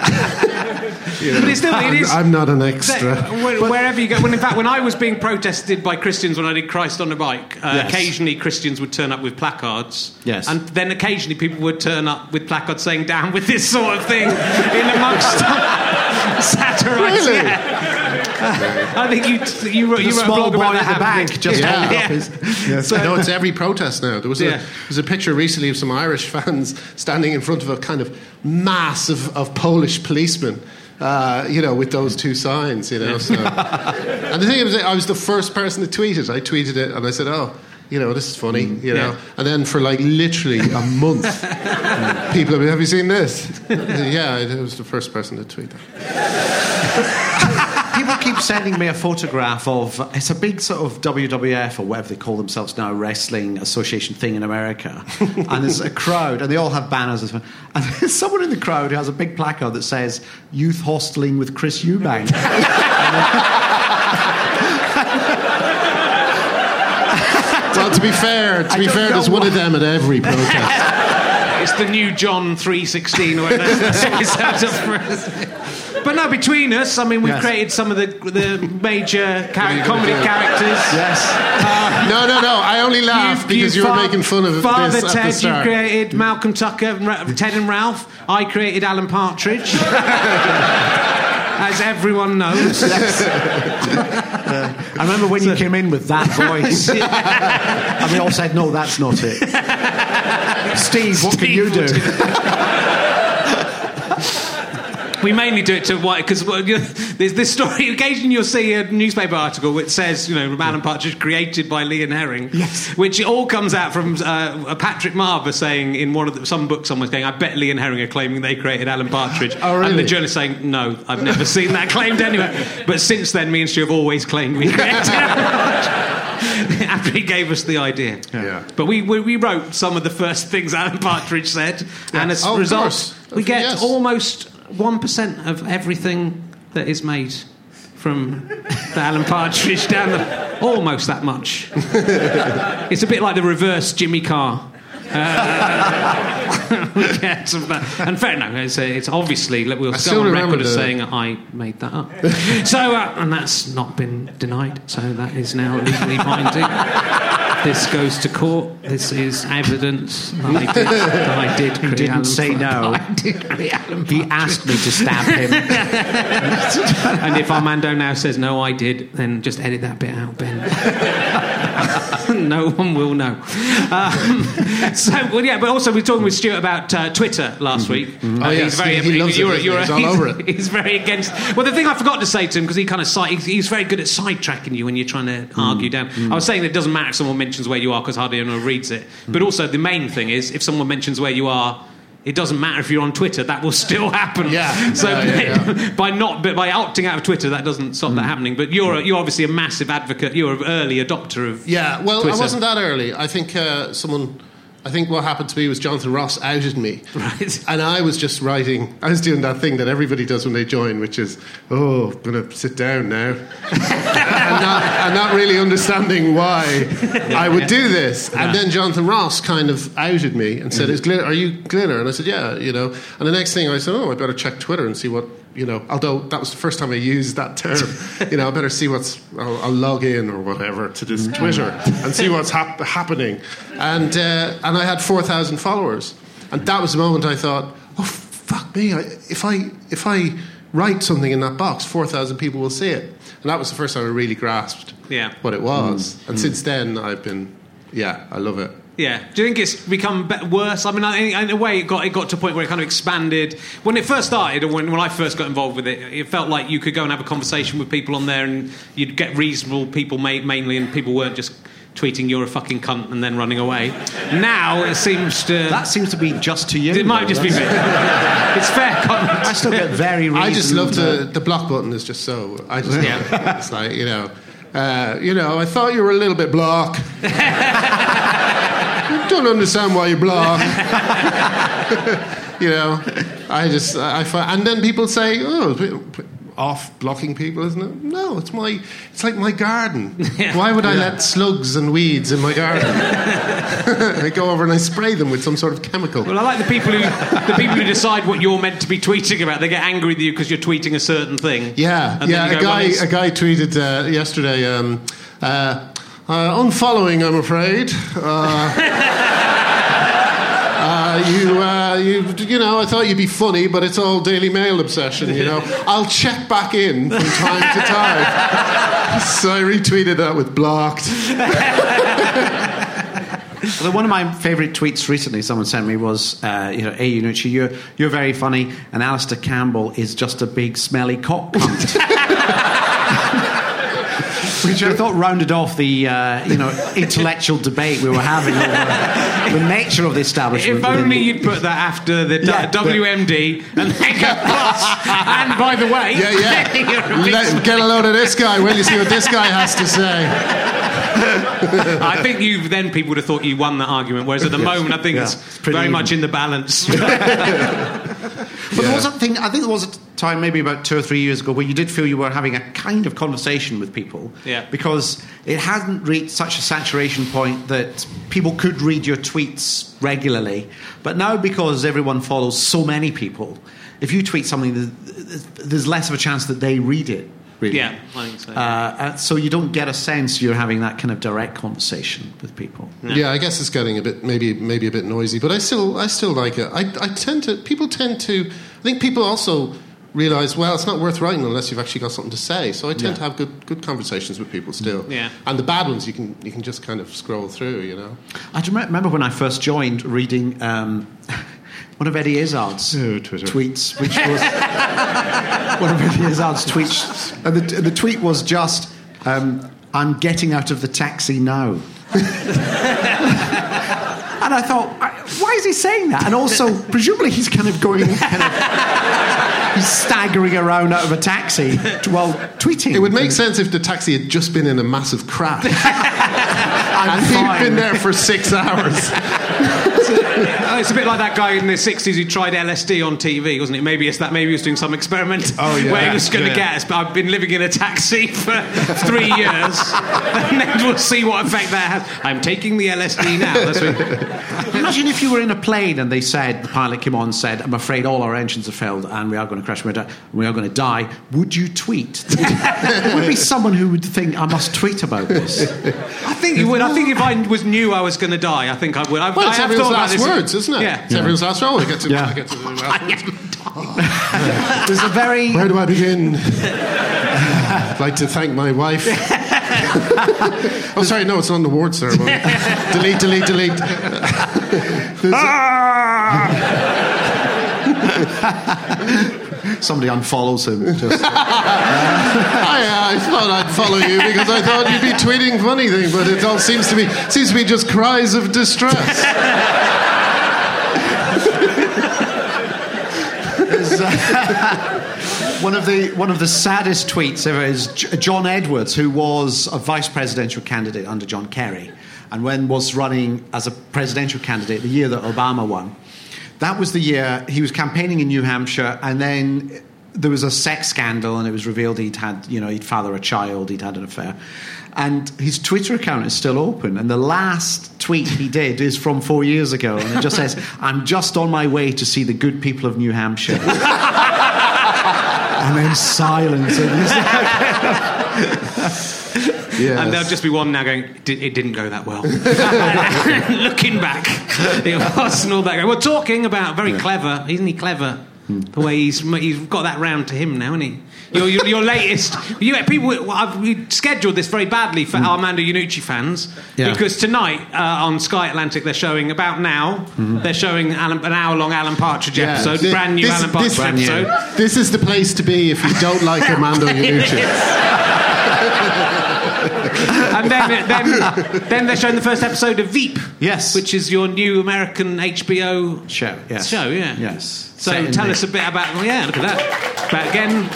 You know, But it's still- it I'm, not an extra. Where- wherever you go, when in fact, when I was being protested by Christians when I did Christ on a bike, uh, Yes. occasionally Christians would turn up with placards. Yes. And then occasionally people would turn up with placards saying "Down with this sort of thing" in amongst satirize. Really? Yeah. I think you you wrote, The you wrote a small blog boy about at that the happening. back just Yeah. holding Yeah. up his. Yes. no, it's every protest now. There was a there was a picture recently of some Irish fans standing in front of a kind of mass of, of Polish policemen. Uh, you know, with those two signs, you know. So. and the thing was, I was the first person to tweet it. I tweeted it, and I said, "Oh, you know, this is funny," you know. Yeah. And then for like literally a month, people have, been, have you seen this? Said, yeah, I was the first person to tweet that. People keep sending me a photograph of it's a big sort of WWF or whatever they call themselves now wrestling association thing in America, and there's a crowd and they all have banners and, and there's someone in the crowd who has a big placard that says "Youth Hosteling with Chris Eubank." Well, to be fair, to I be fair, there's one why. of them at every protest. It's the new John 316 or whatever. It's but no, between us, I mean, we've Yes. created some of the, the major char- comedy characters. yes, uh, No, no, no. I only laugh because you were fa- making fun of Father this at the Ted, you created Malcolm Tucker, Ted and Ralph. I created Alan Partridge. As everyone knows. I remember when you came in with that voice, and we all said, "No, that's not it." Steve, what can you will do? Do We mainly do it to why because well, you know, there's this story. Occasionally, you'll see a newspaper article which says, you know, Alan Partridge created by Lee and Herring. Yes. Which all comes out from uh, Patrick Marber saying in one of the, some book, someone's going, "I bet Lee and Herring are claiming they created Alan Partridge." Oh, And the journalist saying, "No, I've never seen that claimed anywhere." But since then, me and Stu have always claimed we created Alan Partridge. After he gave us the idea. Yeah. But we, we, we wrote some of the first things Alan Partridge said, and as Oh, a of result, we get Yes. almost 1% of everything that is made from the Alan Partridge down the. Almost that much. it's a bit like the reverse Jimmy Carr. Uh, we get some of that. And fair enough, it's, uh, it's obviously, we'll I go still on remember record as saying I made that up. so, uh, and that's not been denied, so that is now legally binding. This goes to court. This is evidence that I did, that I did he didn't Alan say no. He asked me to stab him. And if Armando now says no, I did, then just edit that bit out, Ben. no one will know. Um, so, well, yeah, but also we were talking with Stewart about uh, Twitter last week. Uh, Oh, yes, he's very, he- he loves it, you're- he? you're- He's all over it. He's very against. Well, the thing I forgot to say to him because he kind of side, he's, he's very good at sidetracking you when you're trying to argue down. I was saying that it doesn't matter if someone mentions where you are because hardly anyone reads it. But also the main thing is if someone mentions where you are. It doesn't matter if you're on Twitter; that will still happen. Yeah. So Yeah, yeah, by not but by opting out of Twitter, that doesn't stop that happening. But you're a, you're obviously a massive advocate. You're an early adopter of Yeah, well, Twitter. I wasn't that early. I think uh, someone. I think what happened to me was Jonathan Ross outed me. Right. And I was just writing. I was doing that thing that everybody does when they join, which is, oh, I'm going to sit down now. and, not, and not really understanding why I would do this. And then Jonathan Ross kind of outed me and said, mm-hmm. Is Glinner, Are you Glinner? And I said, Yeah, you know. And the next thing I said, Oh, I better check Twitter and see what, you know, although that was the first time I used that term, you know, I better see what's, I'll, I'll log in or whatever to this mm. Twitter and see what's hap- happening. And, uh, and I had 4,000 followers. And that was the moment I thought, oh, fuck me, I, if, I, if I write something in that box, 4,000 people will see it. And that was the first time I really grasped Yeah. what it was. Mm. And since mm. then, I've been, yeah, I love it. Yeah. Do you think it's become be- worse? I mean, in a way, it got it got to a point where it kind of expanded. When it first started, and when, when I first got involved with it, it felt like you could go and have a conversation with people on there, and you'd get reasonable people ma- mainly, and people weren't just tweeting "you're a fucking cunt" and then running away. Now it seems to. That seems to be just to you. it might though. just be me. It's fair comment. I still get very. I just love the, the block button is just so. I just Yeah. yeah. it's like you know, uh, you know. I thought you were a little bit block. Don't understand why you block. you know, I just I find, and then people say, oh. Off blocking people, isn't it? No, it's my. It's like my garden. Yeah. Why would I let slugs and weeds in my garden? I go over and I spray them with some sort of chemical. Well, I like the people who the people who decide what you're meant to be tweeting about. They get angry with you because you're tweeting a certain thing. Yeah, And yeah. you A go, well, guy, a guy tweeted uh, yesterday. Um, uh, uh, unfollowing, I'm afraid. Uh, uh, you, uh, you, you know, I thought you'd be funny, but it's all Daily Mail obsession. You know, I'll check back in from time to time. so I retweeted that with blocked. Although one of my favourite tweets recently someone sent me was, uh, you know, hey, Iannucci, you're, you're very funny, and Alastair Campbell is just a big smelly cock cunt. Which I thought rounded off the, uh, you know, intellectual debate we were having over the nature of the establishment. If only the- you'd put that after the Yeah, but- WMD and then go plus. and by the way, Yeah, yeah. you're a big Let, get a load of this guy. Will you see what this guy has to say? I think you then people would have thought you won that argument, whereas at the moment I think Yeah, it's, it's very even. much in the balance. But there was a thing. I think there was a time, maybe about two or three years ago, where you did feel you were having a kind of conversation with people. Yeah. Because it hadn't reached such a saturation point that people could read your tweets regularly. But now, because everyone follows so many people, if you tweet something, there's less of a chance that they read it. Really. yeah, I think so. Uh, so you don't get a sense you're having that kind of direct conversation with people. Yeah, I guess it's getting a bit maybe maybe a bit noisy, but I still I still like it. I, I tend to people tend to I think people also realize well it's not worth writing unless you've actually got something to say. So I tend Yeah. to have good good conversations with people still. Yeah. And the bad ones you can you can just kind of scroll through, you know. I remember when I first joined reading um, one of Eddie Izzard's Oh, tweets, which was one of Eddie Izzard's tweets, and the, the tweet was just, um, "I'm getting out of the taxi now." And I thought, why is he saying that? And also, presumably, he's kind of going, kind of, he's staggering around out of a taxi while tweeting. It would make sense if the taxi had just been in a massive crash I'm and he'd fine. been there for six hours. It's a bit like that guy in the '60s who tried LSD on TV, wasn't it? Maybe it's that. Maybe he was doing some experiment Oh, yeah. where he was going to Yeah. get us. But I've been living in a taxi for three years, and then we'll see what effect that has. I'm taking the LSD now. That's what, Imagine if you were in a plane and they said, the pilot came on and said, I'm afraid all our engines have failed and we are going to crash, we are, we are going to die. Would you tweet? there would be someone who would think, I must tweet about this. I think you would. I think if I was knew I was going to die, I think I would. I, Well, I have everyone's thought about last this. words, isn't it? Yeah. It's everyone's last word. I get to, Yeah. I get to the last words. There's a very. Where do I begin? I'd like to thank my wife. oh, sorry, no, it's not an award ceremony. delete, delete, delete. Somebody unfollows him. Just, I, uh, I thought I'd follow you because I thought you'd be tweeting funny things, but it all seems to be seems to be just cries of distress. There's, uh, one of the one of the saddest tweets ever is John Edwards, who was a vice presidential candidate under John Kerry, and when was running as a presidential candidate the year that Obama won. That was the year he was campaigning in New Hampshire, and then there was a sex scandal, and it was revealed he'd had, you know, he'd father a child, he'd had an affair. And his Twitter account is still open. And the last tweet he did is from four years ago. And it just says, I'm just on my way to see the good people of New Hampshire. and then silence. And it's like- And there'll just be one now going, "Di- it didn't go that well. Looking back, it wasn't all that good. We're talking about very clever, isn't he clever? Hmm. The way he's, he's got that round to him now, isn't he? Your, your, your latest, you people. I've we scheduled this very badly for Armando Iannucci fans Yeah. because tonight uh, on Sky Atlantic they're showing about now. They're showing Alan, an hour-long Alan Partridge Yeah. episode, Thi- brand new this- Alan Partridge this- episode. This is the place to be if you don't like Armando Iannucci. and then, then, then they're showing the first episode of Veep. Yes. Which is your new American HBO Show, yes. show, yeah. Yes. So in tell us a bit about. Well, yeah, look at that. But again,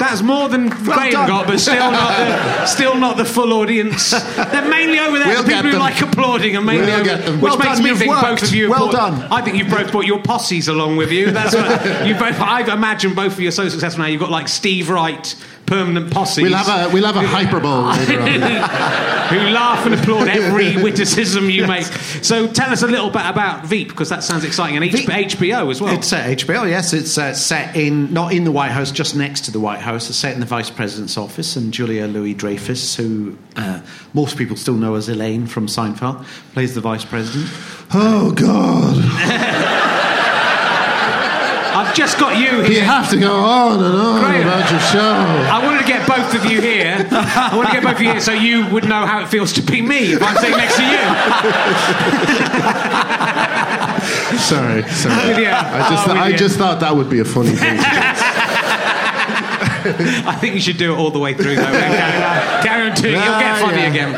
that's more than Graham done. got, but still not the still not the full audience. They're mainly over there. We'll people who like applauding are mainly We'll over, which Well makes done, me you've think worked. both of you. Well brought- done. I think you've both brought your posses along with you. That's what you both. I imagine both of you are so successful now. You've got like Steve Wright. Permanent posses. We'll have a we'll have a hyperbole later on. who laugh and applaud every witticism you make. So tell us a little bit about Veep because that sounds exciting and H- Veep- HBO as well. It's uh, HBO, yes. It's uh, set in, not in the White House, just next to the White House. It's set in the Vice President's office, and Julia Louis Dreyfus, who uh, most people still know as Elaine from Seinfeld, plays the Vice President. Oh God! I've just got you here. You have to go on and on Graham. about your show. I wanted to get both of you here. I want to get both of you here so you would know how it feels to be me if I'm sitting next to you. Sorry, sorry. Yeah. I just Oh, with I you. just thought that would be a funny thing. to. I think you should do it all the way through, though. Guarantee Guarantee you'll get funny yeah. again.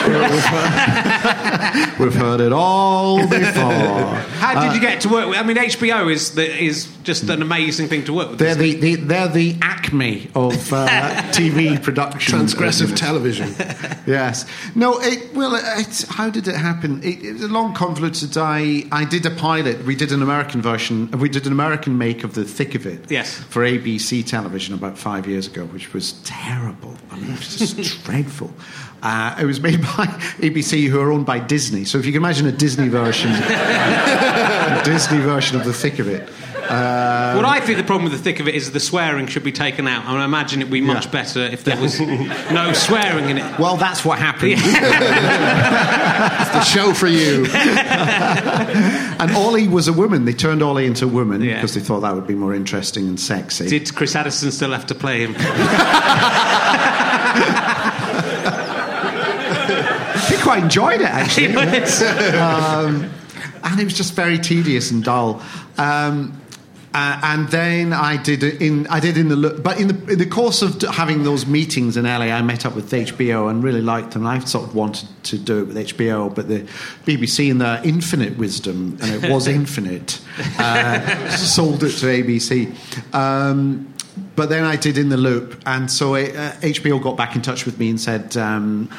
We've heard it all before. How did you get to work with? I mean, HBO is the, is just an amazing thing to work with. They're the, the, they're the acme of uh, TV production. Transgressive television. Yes. No, it, well, it's, how did it happen? It, it was a long, convoluted. I, I did a pilot. We did an American version. We did an American make of The Thick of It. Yes. For ABC television about five years ago, which was terrible. I mean, it was just dreadful. Uh, it was made by ABC, who are owned by Disney. So if you can imagine a Disney version, a Disney version of The Thick of It. What I think the problem with the thick of it is the swearing should be taken out. I, mean, I imagine it'd be much Yeah. better if there was no swearing in it. well, that's what happened. it's the show for you. And Ollie was a woman. They turned Ollie into a woman Yeah. because they thought that would be more interesting and sexy. Did Chris Addison still have to play him? Quite enjoyed it actually, It's- and it was just very tedious and dull. Um, uh, and then I did it in I did in the but in the in the course of having those meetings in LA, I met up with HBO and really liked them. I sort of wanted to do it with HBO, but the BBC in their infinite wisdom, and it was infinite, uh, sold it to ABC. Um, but then I did in the loop, and so it, uh, HBO got back in touch with me and said. Um,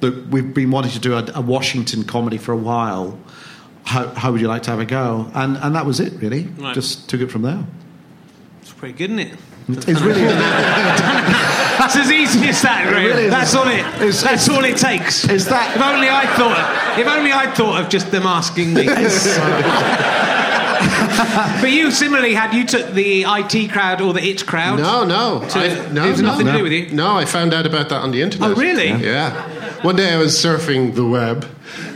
Look, we've been wanting to do a, a Washington comedy for a while. how, how would you like to have a go? And and that was it really. Right. Just took it from there. It's pretty good, isn't it? It's really That's as easy as that, Graham. really. That's all it. It's- That's all it takes. Is that- If only I thought. If only I thought of just them asking me. but you similarly had you took the IT crowd or the it crowd. No, no, So I, no, it has no, nothing to do with you? No, I found out about that on the internet. Oh, really? Yeah. One day I was surfing the web,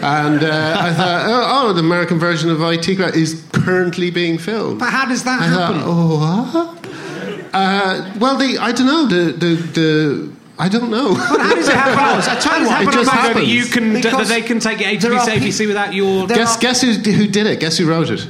and uh, I thought, oh, oh, the American version of IT is currently being filmed. But how does that I happen? thought, oh? Uh, well, the I don't know the the, the I don't know. How does it happen? I tell you does it what, happen it just on that happens. you can that they can take it A to B to ABC without your. guess are- guess who who did it? Guess who wrote it?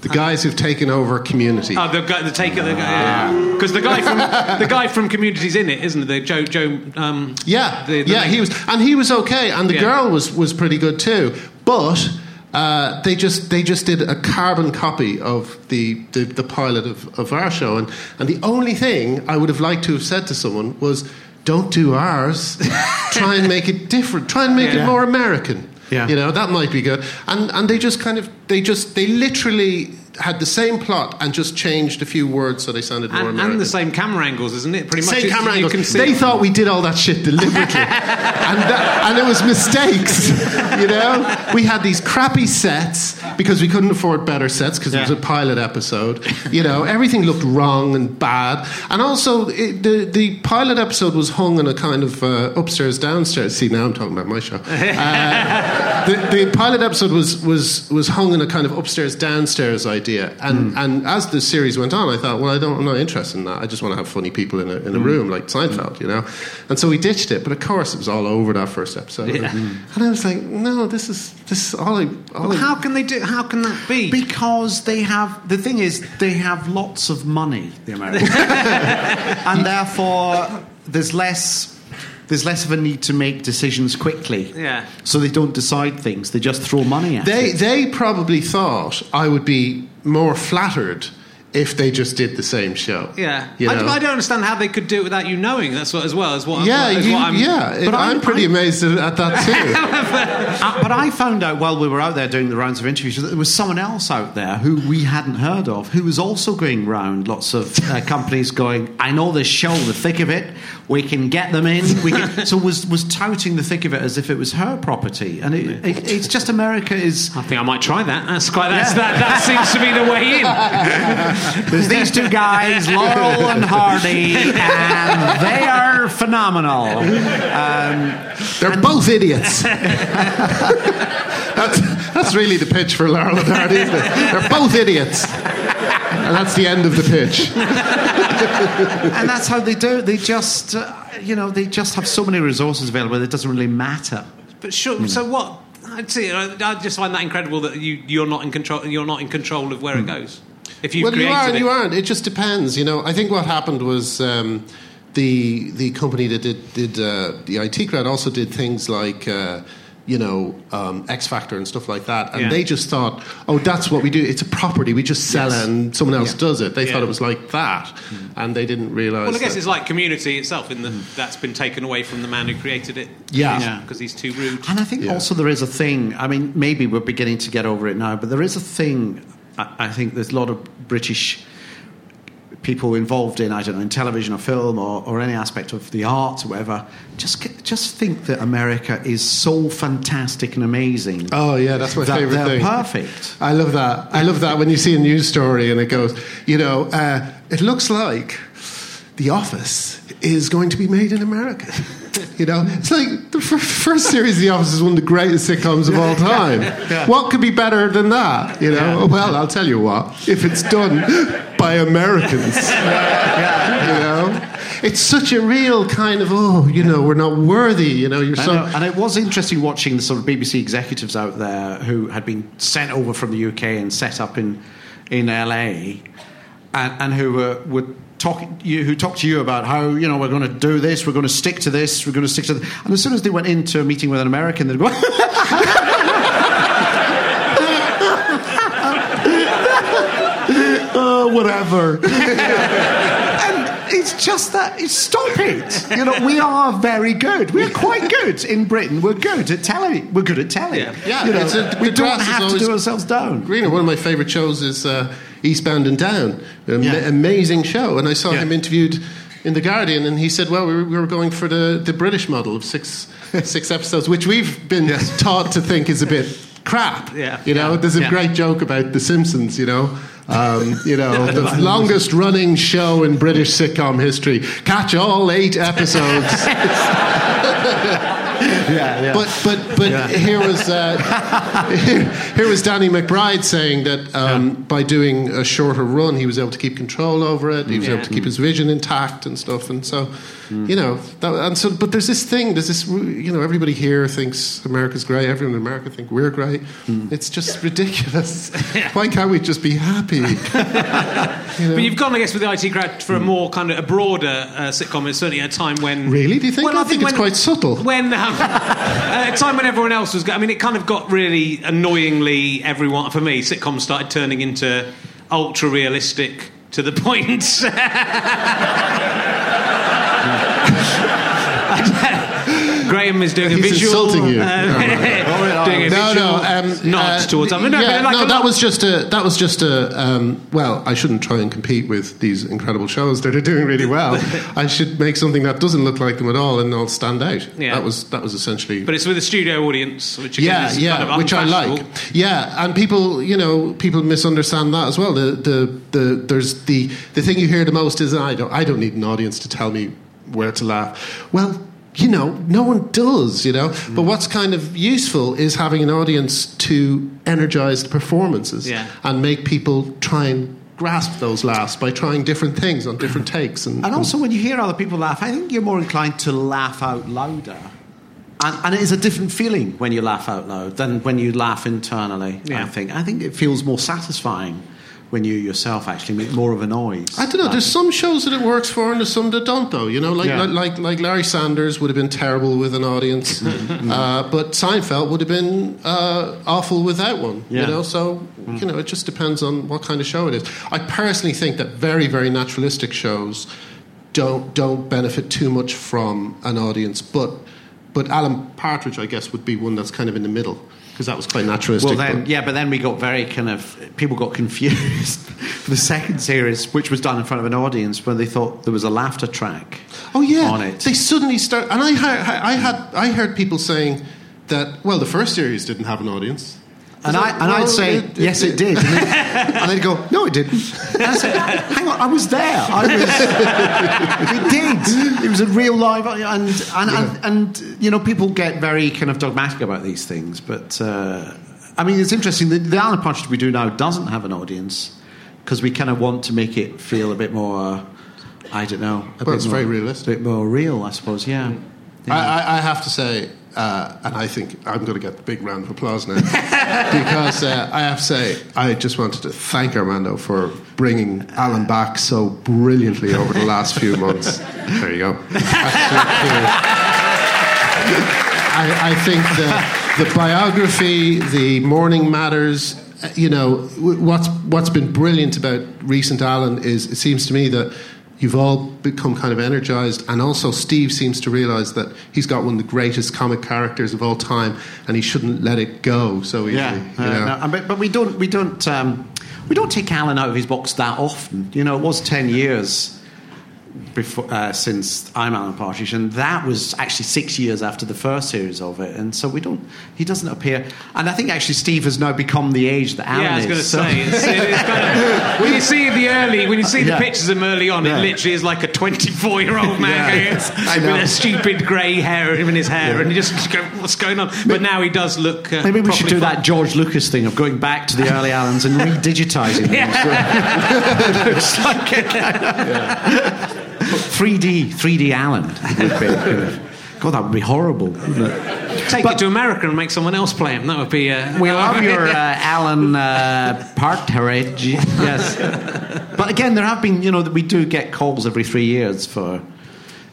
The guys who've taken over Community. Oh, the, guy- the taker, the guy, because the guy from the guy from Community's in it, isn't it? The Joe Joe. Um, Yeah, the- the yeah, main- he was, and he was okay, and the Yeah. girl was was pretty good too. But uh, they just they just did a carbon copy of the the, the pilot of, of our show, and and the only thing I would have liked to have said to someone was, "Don't do ours. Try and make it different. Try and make Yeah. it more American." Yeah. You know that might be good, and and they just kind of they just they literally had the same plot and just changed a few words so they sounded more and, American. and the same camera angles, isn't it? Pretty much. Same camera angles. can see They thought we did all that shit deliberately, and that, and it was mistakes. You know, we had these crappy sets because we couldn't afford better sets because it was a pilot episode. You know, everything looked wrong and bad, and also it, the the pilot episode was hung in a kind of uh, upstairs downstairs. See, now I'm talking about my show. Uh, the, the pilot episode was was was hung in a kind of upstairs downstairs idea, and Hmm. and as the series went on, I thought, well, I don't, I'm not interested in that. I just want to have funny people in a in a Hmm. room like Seinfeld, you know. And so we ditched it, but of course it was all over that first episode, Yeah. and I was like, no, this is this is all I. All Well, I how can they do? How can that be? Because they have the thing is they have lots of money, the Americans, and therefore there's less there's less of a need to make decisions quickly. Yeah. So they don't decide things; they just throw money at They it. they probably thought I would be more flattered if they just did the same show. yeah, you I, know? I don't understand how they could do it without you knowing. That's what, as well as what. yeah, as you, what I'm, yeah. it- But I'm, I'm- pretty I'm- amazed at, at that too. Uh, but I found out while we were out there doing the rounds of interviews that there was someone else out there who we hadn't heard of who was also going round lots of uh, companies going, I know this show, the thick of it, we can get them in. We can, so was, was touting the thick of it as if it was her property. And it, it, it's just America is. I think I might try that. That's quite. That's, Yeah. that, that seems to be the way in. There's these two guys, Laurel and Hardy, and they are phenomenal. Um, They're both idiots. that's, that's really the pitch for Laurel and Hardy, isn't it? They're both idiots. And that's the end of the pitch. and that's how they do it. They just, uh, you know, they just have so many resources available. That it doesn't really matter. But sure. So what? I'd see. I I just find that incredible that you you're not in control. You're not in control of where it goes. If you well, you created are and it. you aren't. It just depends. You know, I think what happened was um, the the company that did did uh, the IT crowd also did things like. Uh, you know, um, X Factor and stuff like that, and Yeah. they just thought, "Oh, that's what we do. It's a property. We just sell it, and someone else does it." They Yeah. thought it was like that, and they didn't realize. Well, I guess that- it's like Community itself, in that that's been taken away from the man who created it. Yeah. Yeah. because he's too rude. And I think Yeah. also there is a thing. I mean, maybe we're beginning to get over it now, but there is a thing. I, I think there's a lot of British people involved in, I don't know, in television or film or, or any aspect of the arts or whatever. Just just think that America is so fantastic and amazing. Oh yeah, that's my that favorite they're thing. perfect. I love that. I love that when you see a news story and it goes, you know, uh, it looks like The Office is going to be made in America. You know, it's like the fir- first series of The Office is one of the greatest sitcoms of all time. What could be better than that? You know, well, I'll tell you what. If it's done by Americans, you know, it's such a real kind of oh, you know, we're not worthy. You know, you're so know, and it was interesting watching the sort of BBC executives out there who had been sent over from the UK and set up in in LA, and, and who were, were talking you who talked to you about how you know we're going to do this, we're going to stick to this, we're going to stick to. This. And as soon as they went into a meeting with an American, they'd go. whatever. and it's it's just that. It's, stop it. You know, we are very good. We're quite good in Britain. We're good at telling. We're good at telling. Yeah. Yeah, You know, it's a- we don't have to do ourselves down. greener. One of my favourite shows is uh, Eastbound and Down. An Yeah. amazing show. And I saw Yeah. him interviewed in The Guardian, and he said, well, we were, we were going for the, the British model of six, six episodes, which we've been taught to think is a bit crap. Yeah. You know, Yeah. there's a Yeah. great joke about The Simpsons, you know. Um, you know, the longest running show in British sitcom history. Catch all eight episodes. Yeah, yeah. But but but here was uh, here, here was Danny McBride saying that um, by doing a shorter run, he was able to keep control over it. He was Yeah. able to keep his vision intact and stuff. And so, you know, that, and so. But there's this thing. There's this. You know, everybody here thinks America's great. Everyone in America think we're great. It's just ridiculous. Why can't we just be happy? But you've gone, I guess, with the IT crowd for a more kind of a broader uh, sitcom. It's certainly a time when. Really? Do you think? Well, I think it's when- quite subtle. When um, at a uh, time when everyone else was, go- I mean, it kind of got really annoyingly everyone for me. Sitcoms started turning into ultra realistic to the point. Graham is doing a He's visual. insulting you. uh, doing a no, no, um, nod uh, towards. Mean, no, yeah, like no, that was just a that was just a um, well. I shouldn't try and compete with these incredible shows that are doing really well. I should make something that doesn't look like them at all and all stand out. Yeah. That was that was essentially. But it's with a studio audience, which again yeah, is yeah, kind of which I like. Yeah, and people, you know, people misunderstand that as well. The the the there's the the thing you hear the most is I don't I don't need an audience to tell me where to laugh. Well, you know, no one does, you know. Mm. But what's kind of useful is having an audience to energize the performances Yeah. and make people try and grasp those laughs by trying different things on different takes and, And also, when you hear other people laugh, I think you're more inclined to laugh out louder. And, and it is a different feeling when you laugh out loud than when you laugh internally. Yeah. I think. I think it feels more satisfying when you yourself actually make more of a noise. I don't know. There's some shows that it works for, and there's some that don't, though. You know, like Yeah. like, like like Larry Sanders would have been terrible with an audience, uh, but Seinfeld would have been uh, awful without one. Yeah. You know, so you know, it just depends on what kind of show it is. I personally think that very very naturalistic shows don't don't benefit too much from an audience, but but Alan Partridge, I guess, would be one that's kind of in the middle because that was quite naturalistic. Well, then, but- yeah, but then we got very kind of people got confused for the second series, which was done in front of an audience, when they thought there was a laughter track. Oh yeah, on it. they suddenly start, and I heard, I had, I heard people saying that. Well, the first series didn't have an audience, And, I, and I'd say, it- yes, it did. And, then, and they'd go, no, it didn't. And I said, hang on, I was there. I was, it did. It was a real live, and, and, and, and, you know, people get very kind of dogmatic about these things. But, uh, I mean, it's interesting. The, the Alan Partridge we do now doesn't have an audience because we kind of want to make it feel a bit more, I don't know. A Well, bit it's more, very realistic. A bit more real, I suppose, yeah. I, I, I have to say, uh, and I think I'm going to get the big round of applause now because uh, I have to say I just wanted to thank Armando for bringing Alan back so brilliantly over the last few months. There you go. I, I think the, the biography, the Morning Matters, uh, you know, what's what's been brilliant about recent Alan is it seems to me that you've all become kind of energized, and also Steve seems to realize that he's got one of the greatest comic characters of all time, and he shouldn't let it go so easily. Yeah, you know? no, but, but we don't we don't um, we don't take Alan out of his box that often. You know, it was ten years before uh, since I'm Alan Partridge, and that was actually six years after the first series of it. And so we don't he doesn't appear. And I think actually Steve has now become the age that Alan Yeah, I was is. going to so- say. It's, it's kind of, when you see the early, when you see the Yeah. pictures of him early on, Yeah. it literally is like a 24 year old man with a stupid grey hair in his hair, and you just go, "What's going on?" But now he does look. Uh, Maybe we should do fun. that George Lucas thing of going back to the early Alans and redigitizing them. It's like a- 3D, 3D Alan would be. God, that would be horrible. wouldn't? Take But- it to America and make someone else play him. That would be. Uh, We love your uh, Alan uh, Partridge. Yes. But again, there have been, you know, we do get calls every three years for,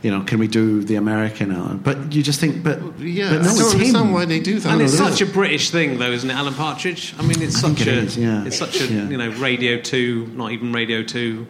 you know, can we do the American Alan? But you just think, but, yeah, but no, I it's don't understand him. why they do that. And it's no, such a British thing, though, isn't it, Alan Partridge? I mean, it's I such it a, is, yeah. it's such a, Yeah. you know, Radio Two, not even Radio Two.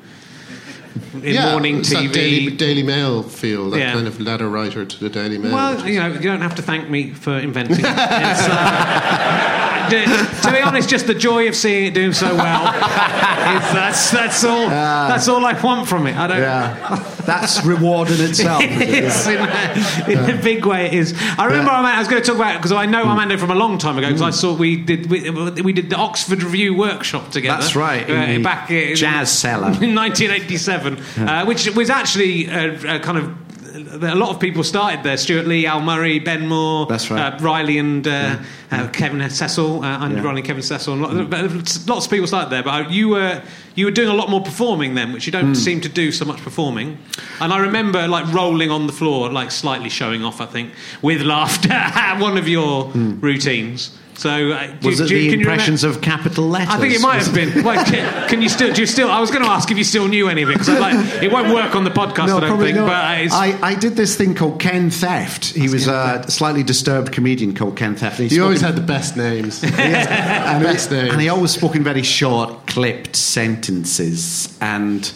In yeah, morning it's that TV. Daily, Daily Mail feel, that Yeah. kind of letter writer to the Daily Mail. Well, you know, you don't have to thank me for inventing it. Uh, Uh, to be honest, just the joy of seeing it doing so well. Is, that's that's all. that's all I want from it. I don't. Yeah, that's reward in itself. is it? It's in, a, in a big way. It is. I remember Yeah. I was going to talk about because I know Armando from a long time ago because I saw we did we, we did the Oxford Revue workshop together. That's right, uh, back in Jazz Cellar. in 1987, uh, which was actually a, a kind of. A lot of people started there. Stewart Lee, Al Murray, Ben Moor, That's right. uh, Riley, and uh, uh, Kevin Cecil, uh, and Yeah. Riley and Kevin Cecil. And lot- but lots of people started there, but you were you were doing a lot more performing then, which you don't seem to do so much performing. And I remember like rolling on the floor, like slightly showing off, I think, with laughter at one of your routines. So uh, do, Was it do, the can you impressions of capital letters? I think it might have been. Well, can, can you still? Do you still? I was going to ask if you still knew any of it because like it won't work on the podcast. I don't probably think. not. But I, I did this thing called Ken Theft. He was a slightly disturbed comedian called Ken Theft. and he always spoke had the best names. in- and, best he, names. and he always spoke in very short, clipped sentences. And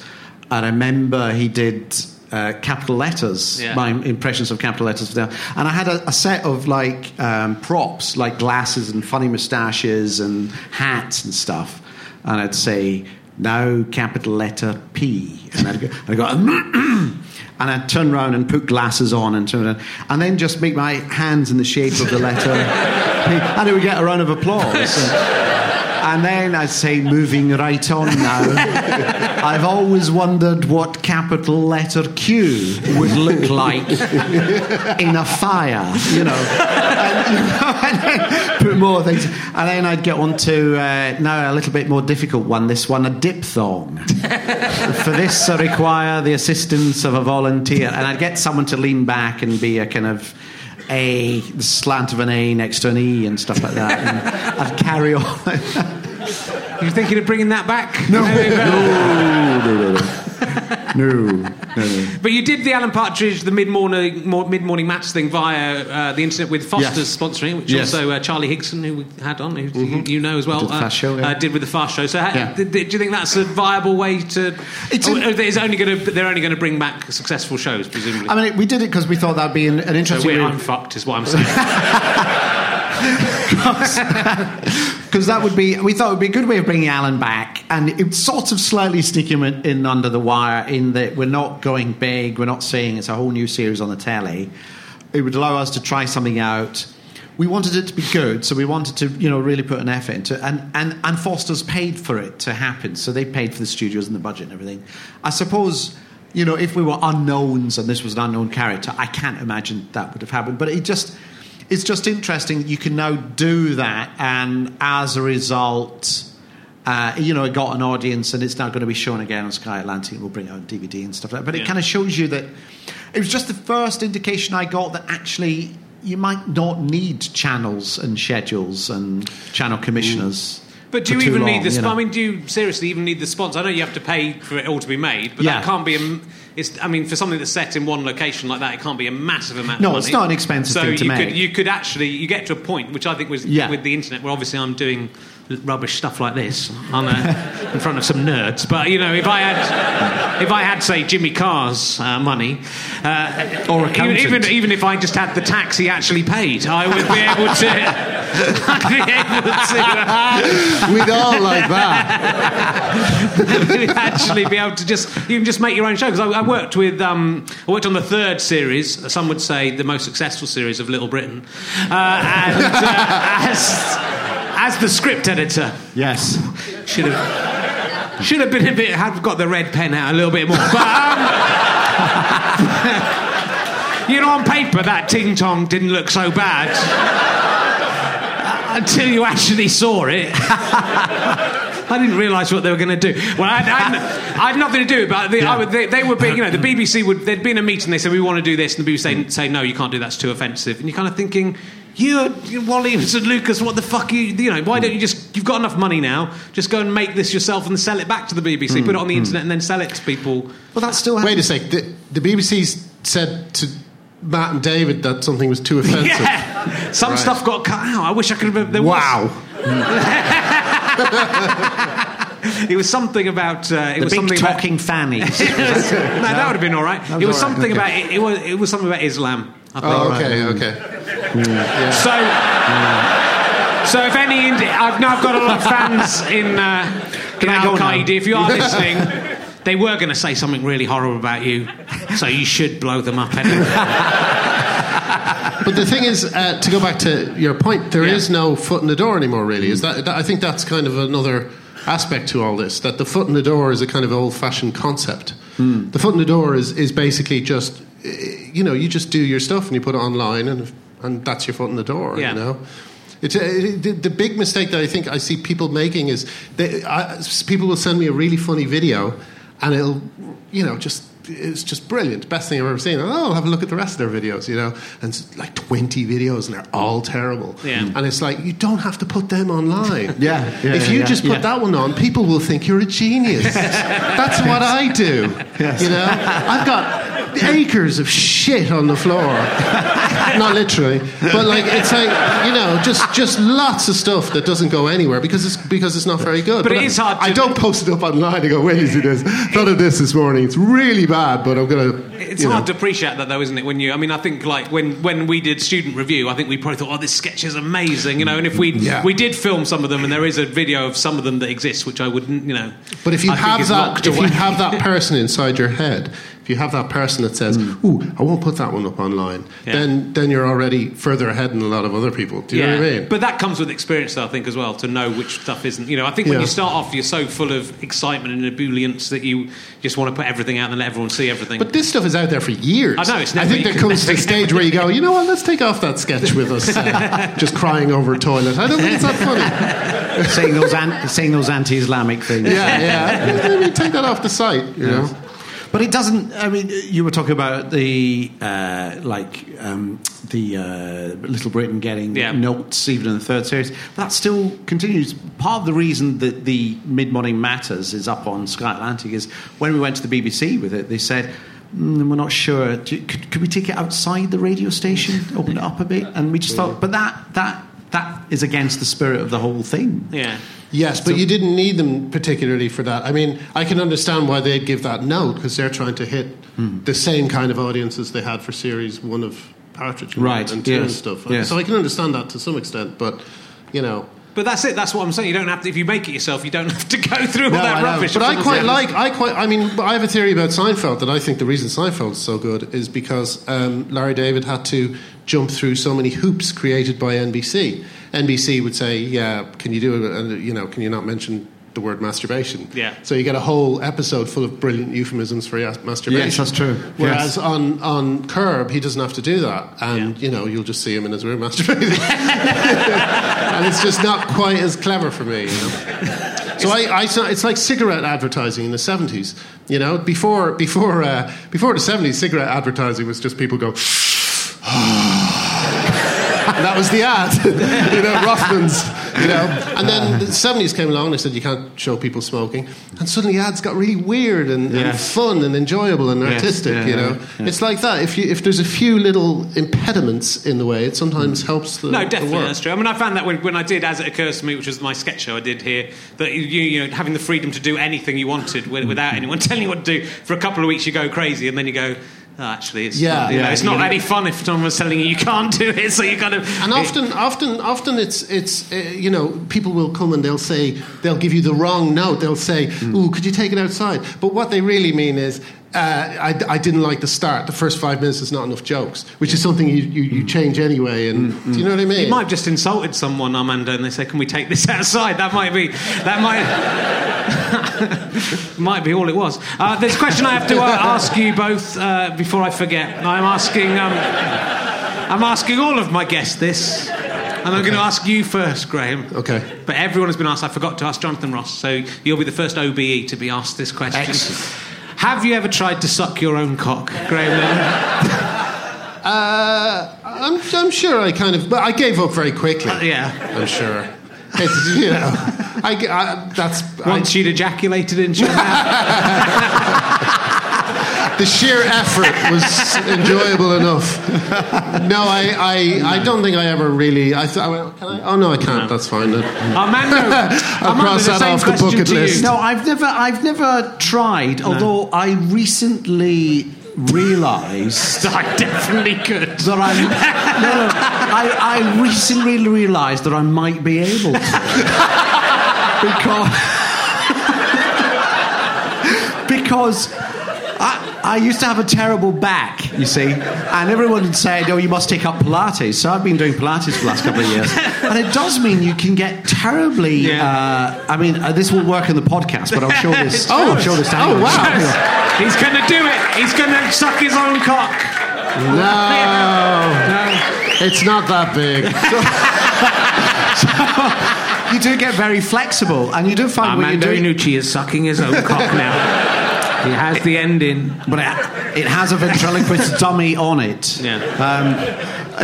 I remember he did uh, capital letters, Yeah. my impressions of capital letters. And I had a, a set of like um, props, like glasses and funny moustaches and hats and stuff. And I'd say, now capital letter P. And I'd go, I'd go and I'd turn around and put glasses on and turn around, and then just make my hands in the shape of the letter P. And it would get a round of applause. And, then I'd say, moving right on now. I've always wondered what capital letter Q would look like in a fire, you know. And, you know, and then put more things. And then I'd get on to uh, now a little bit more difficult one. This one, a diphthong. For this, I require the assistance of a volunteer. And I'd get someone to lean back and be a kind of a the slant of an A next to an E and stuff like that. And I'd carry on. you thinking of bringing that back? no, no, no, no. No, no, no. But you did the Alan Partridge, the mid morning mid morning match thing via uh, the internet with Foster's Yes. sponsoring, which Yes. also uh, Charlie Higson, who we had on, who you, you know as well, Did the uh, Fast Show, yeah. uh, did with the Fast Show. So, ha- Yeah. did, did- do you think that's a viable way to? It's oh, an- it's only going to. They're only going to bring back successful shows, presumably. I mean, we did it because we thought that'd be an, an so interesting. we're, way- I'm fucked, is what I'm saying. because that would be we thought it would be a good way of bringing Alan back, and it would sort of slightly stick him in, in under the wire in that we're not going big, we're not saying it's a whole new series on the telly. It would allow us to try something out. We wanted it to be good, so we wanted to, you know, really put an effort into it. And, and, and Foster's paid for it to happen, so they paid for the studios and the budget and everything. I suppose, you know, if we were unknowns and this was an unknown character, I can't imagine that would have happened. But it just, it's just interesting that you can now do that, and as a result, uh, you know, it got an audience, and it's now going to be shown again on Sky Atlantic. We'll bring it on DVD and stuff like that. But it kind of shows you that it was just the first indication I got that actually you might not need channels and schedules and channel commissioners. But do you even long, need the? you know. I mean, do you seriously even need the sponsor? I know you have to pay for it all to be made, but Yeah. that can't be a. It's, I mean, for something that's set in one location like that, it can't be a massive amount. No, of money. it's not an expensive so thing to you make. Could, you could actually you get to a point, which I think was Yeah. with the internet, where obviously I'm doing rubbish stuff like this on a, in front of some nerds. But you know, if I had, if I had, say, Jimmy Carr's uh, money, uh, Or even, accountant. even even if I just had the tax he actually paid, I would be able to. I'd be able to. Uh, We'd all like that. Actually be able to just you can just make your own show because I, I worked with um, I worked on the third series some would say the most successful series of Little Britain uh, and uh, as as the script editor Yes. should have should have been a bit had got the red pen out a little bit more but um, you know on paper that ting tong didn't look so bad until you actually saw it I didn't realise what they were going to do. Well, I, I, I had nothing to do about it, I would, they, they were being, you know, the BBC would, there'd been a meeting, they said, we want to do this, and the BBC say, say no, you can't do that, it's too offensive. And you're kind of thinking, you're, you're Williams and Lucas, what the fuck are you, you know, why don't you just, you've got enough money now, just go and make this yourself and sell it back to the BBC, put it on the internet and then sell it to people. Well, that's still Wait a sec. The, the BBC said to Matt and David that something was too offensive. Yeah! Some Right. stuff got cut out. I wish I could have. There was- Wow. it was something about. Uh, it The was big something talking fannies. About, no, that would have been all right. was It was all right, something okay. about. It, it was. It was something about Islam. I think. Oh, okay, okay. So, so if any, Indi- I've now I've got a lot of fans in uh, in I Al go now? Qaeda. If you are listening, they were going to say something really horrible about you, so you should blow them up anyway. But the thing is, uh, to go back to your point, there is Yeah. no foot in the door anymore. Really, is that, that? I think that's kind of another aspect to all this. That the foot in the door is a kind of old-fashioned concept. The foot in the door is is basically just, you know, you just do your stuff and you put it online, and and that's your foot in the door. Yeah. You know. It's uh, it, the, the big mistake that I think I see people making is they, I, people will send me a really funny video, and it'll, you know, just it's just brilliant, best thing I've ever seen. And, oh, I'll have a look at the rest of their videos, you know, and it's like twenty videos, and they're all terrible. Yeah. And it's like you don't have to put them online. Yeah, yeah, if yeah, you yeah, just put yeah. that one on, people will think you're a genius. That's what I do. You know, I've got acres of shit on the floor. Not literally, but like it's like you know, just just lots of stuff that doesn't go anywhere because it's because it's not very good. But it I- is hard I don't post it up online and go, "Wait, you see this? Thought of this this morning. It's really bad, but I'm gonna." It's hard know. to appreciate that, though, isn't it? When you, I mean, I think like when when we did student review, I think we probably thought, "Oh, this sketch is amazing," you know. And if we Yeah. we did film some of them, and there is a video of some of them that exists, which I wouldn't, you know. But if you I have that, if away. you have that person inside your head, if you have that person that says, "Ooh, I won't put that one up online," Yeah. then then you're already further ahead than a lot of other people. Do you know what I mean? But that comes with experience, though, I think, as well, to know which stuff isn't. You know, I think when Yeah. you start off, you're so full of excitement and ebullience that you just want to put everything out and let everyone see everything. But this stuff is out there for years. I know, it's I think you there comes to a stage where you go, you know what? Let's take off that sketch with us, uh, just crying over a toilet. I don't think it's that funny. saying those an- saying those anti-Islamic things. Yeah, yeah. Maybe take that off the site. You know. But it doesn't. I mean, you were talking about the uh, like um, the uh, Little Britain getting Yeah. notes even in the third series. That still continues. Part of the reason that the Mid Morning Matters is up on Sky Atlantic is when we went to the BBC with it, they said. Mm, we're not sure. You- could, could we take it outside the radio station, open it up a bit? And we just thought, but that that that is against the spirit of the whole thing. yeah. Yes, but you didn't need them particularly for that. I mean, I can understand why they'd give that note because they're trying to hit Hmm. the same kind of audiences they had for series one of Partridge and- Right, and two and stuff. yes. So I can understand that to some extent, but you know. But that's it. That's what I'm saying. You don't have to. If you make it yourself, you don't have to go through all No, that I know. rubbish. But I quite like. I quite. I mean, I have a theory about Seinfeld that I think the reason Seinfeld is so good is because um, Larry David had to jump through so many hoops created by NBC. NBC would say, "Yeah, can you do it? And you know, can you not mention?" The word masturbation. Yeah. So you get a whole episode full of brilliant euphemisms for masturbation. Yes, that's true. Whereas on, on Curb, he doesn't have to do that, and Yeah. you know you'll just see him in his room masturbating, and it's just not quite as clever for me. You know? So I, I, it's like cigarette advertising in the seventies. You know, before before uh, before the seventies, cigarette advertising was just people go. And that was the ad, you know, Rothmans, you know. And then the 70s came along and they said you can't show people smoking. And suddenly ads got really weird and, and Yes. fun and enjoyable and Yes, artistic, yeah, you know. yeah, yeah. It's like that. If, you, if there's a few little impediments in the way, it sometimes helps the No, the definitely, work. that's true. I mean, I found that when, when I did As It Occurs to Me, which was my sketch show I did here, that you, you know, having the freedom to do anything you wanted wi- without anyone telling you what to do, for a couple of weeks you go crazy, and then you go, oh, actually, it's Yeah, not, you know, yeah, it's not you- any fun if someone's telling you you can't do it, so you kind of... And often, often, often, it's it's uh, you know people will come and they'll say they'll give you the wrong note. They'll say, Hmm. "Ooh, could you take it outside?" But what they really mean is. Uh, I, I didn't like the start. The first five minutes is not enough jokes, which is something you, you, you change anyway. And do you know what I mean? You might have just insulted someone, Armando, and they say, "Can we take this outside?" That might be that might might be all it was. Uh, there's a question I have to uh, ask you both uh, before I forget. I'm asking um, I'm asking all of my guests this, and I'm going to ask you first, Graham. Okay. But everyone has been asked. I forgot to ask Jonathan Ross, so you'll be the first OBE to be asked this question. Excellent. Have you ever tried to suck your own cock, Graham? Uh, I'm, I'm sure I kind of, but I gave up very quickly. Uh, yeah. I'm sure. It's, you know, I, I- that's I- Once you'd ejaculated into your mouth. The sheer effort was enjoyable enough. No, I, I, I don't think I ever really. I, th- I can I? Oh no, I can't. That's fine. Armando, I'll Armando, cross that same off the question bucket to list. No, I've never, I've never tried. Although I recently realised I definitely could. that I'm. No, no, I, I recently realised that I might be able to because because I, used to have a terrible back, you see, and everyone would say, "Oh, you must take up Pilates." So I've been doing Pilates for the last couple of years, and it does mean you can get terribly. Yeah. Uh, I mean, uh, this will work in the podcast, but I'll show this. Oh, I'll show this to oh, wow. He's going to do it. He's going to suck his own cock. No, it's not that big. You do get very flexible, and you do find when Armando Iannucci is sucking his own cock now. He has the ending. but it, it has a ventriloquist dummy on it. Yeah. Um,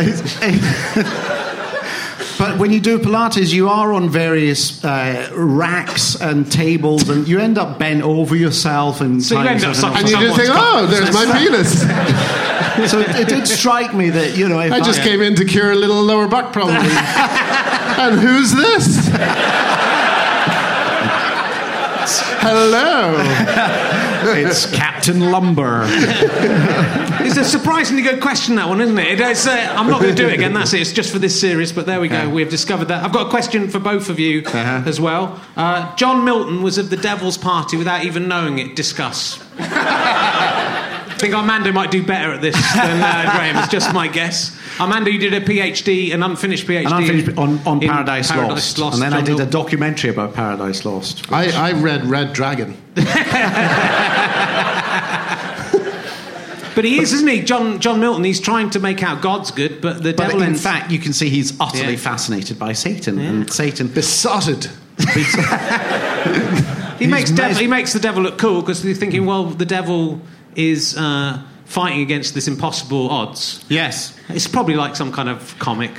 it's- but when you do Pilates, you are on various uh, racks and tables, and you end up bent over yourself and. So you end up yourself in And you just think, oh, there's my penis. So it, it did strike me that you know if I just came in to cure a little lower back problem. and who's this? Hello. It's Captain Lumber. It's a surprisingly good question, that one, isn't it? It's, uh, I'm not going to do it again. That's it. It's just for this series. But there we go. We have discovered that. I've got a question for both of you Uh-huh. as well. Uh, John Milton was of the Devil's Party without even knowing it. Discuss. I think Armando might do better at this than uh, Graham. It's just my guess. Armando, you did a PhD, an unfinished PhD, And I finished on, on in Paradise, Paradise Lost. and then I John did a documentary about Paradise Lost. I, I read Red Dragon. But he is, isn't he? John John Milton. He's trying to make out God's good, but the But devil. in ends- fact, you can see he's utterly Yeah. fascinated by Satan, and Satan. Besotted. He makes, He's devil, he makes the devil look cool because they're thinking, well, the devil is uh, fighting against this impossible odds. Yes. It's probably like some kind of comic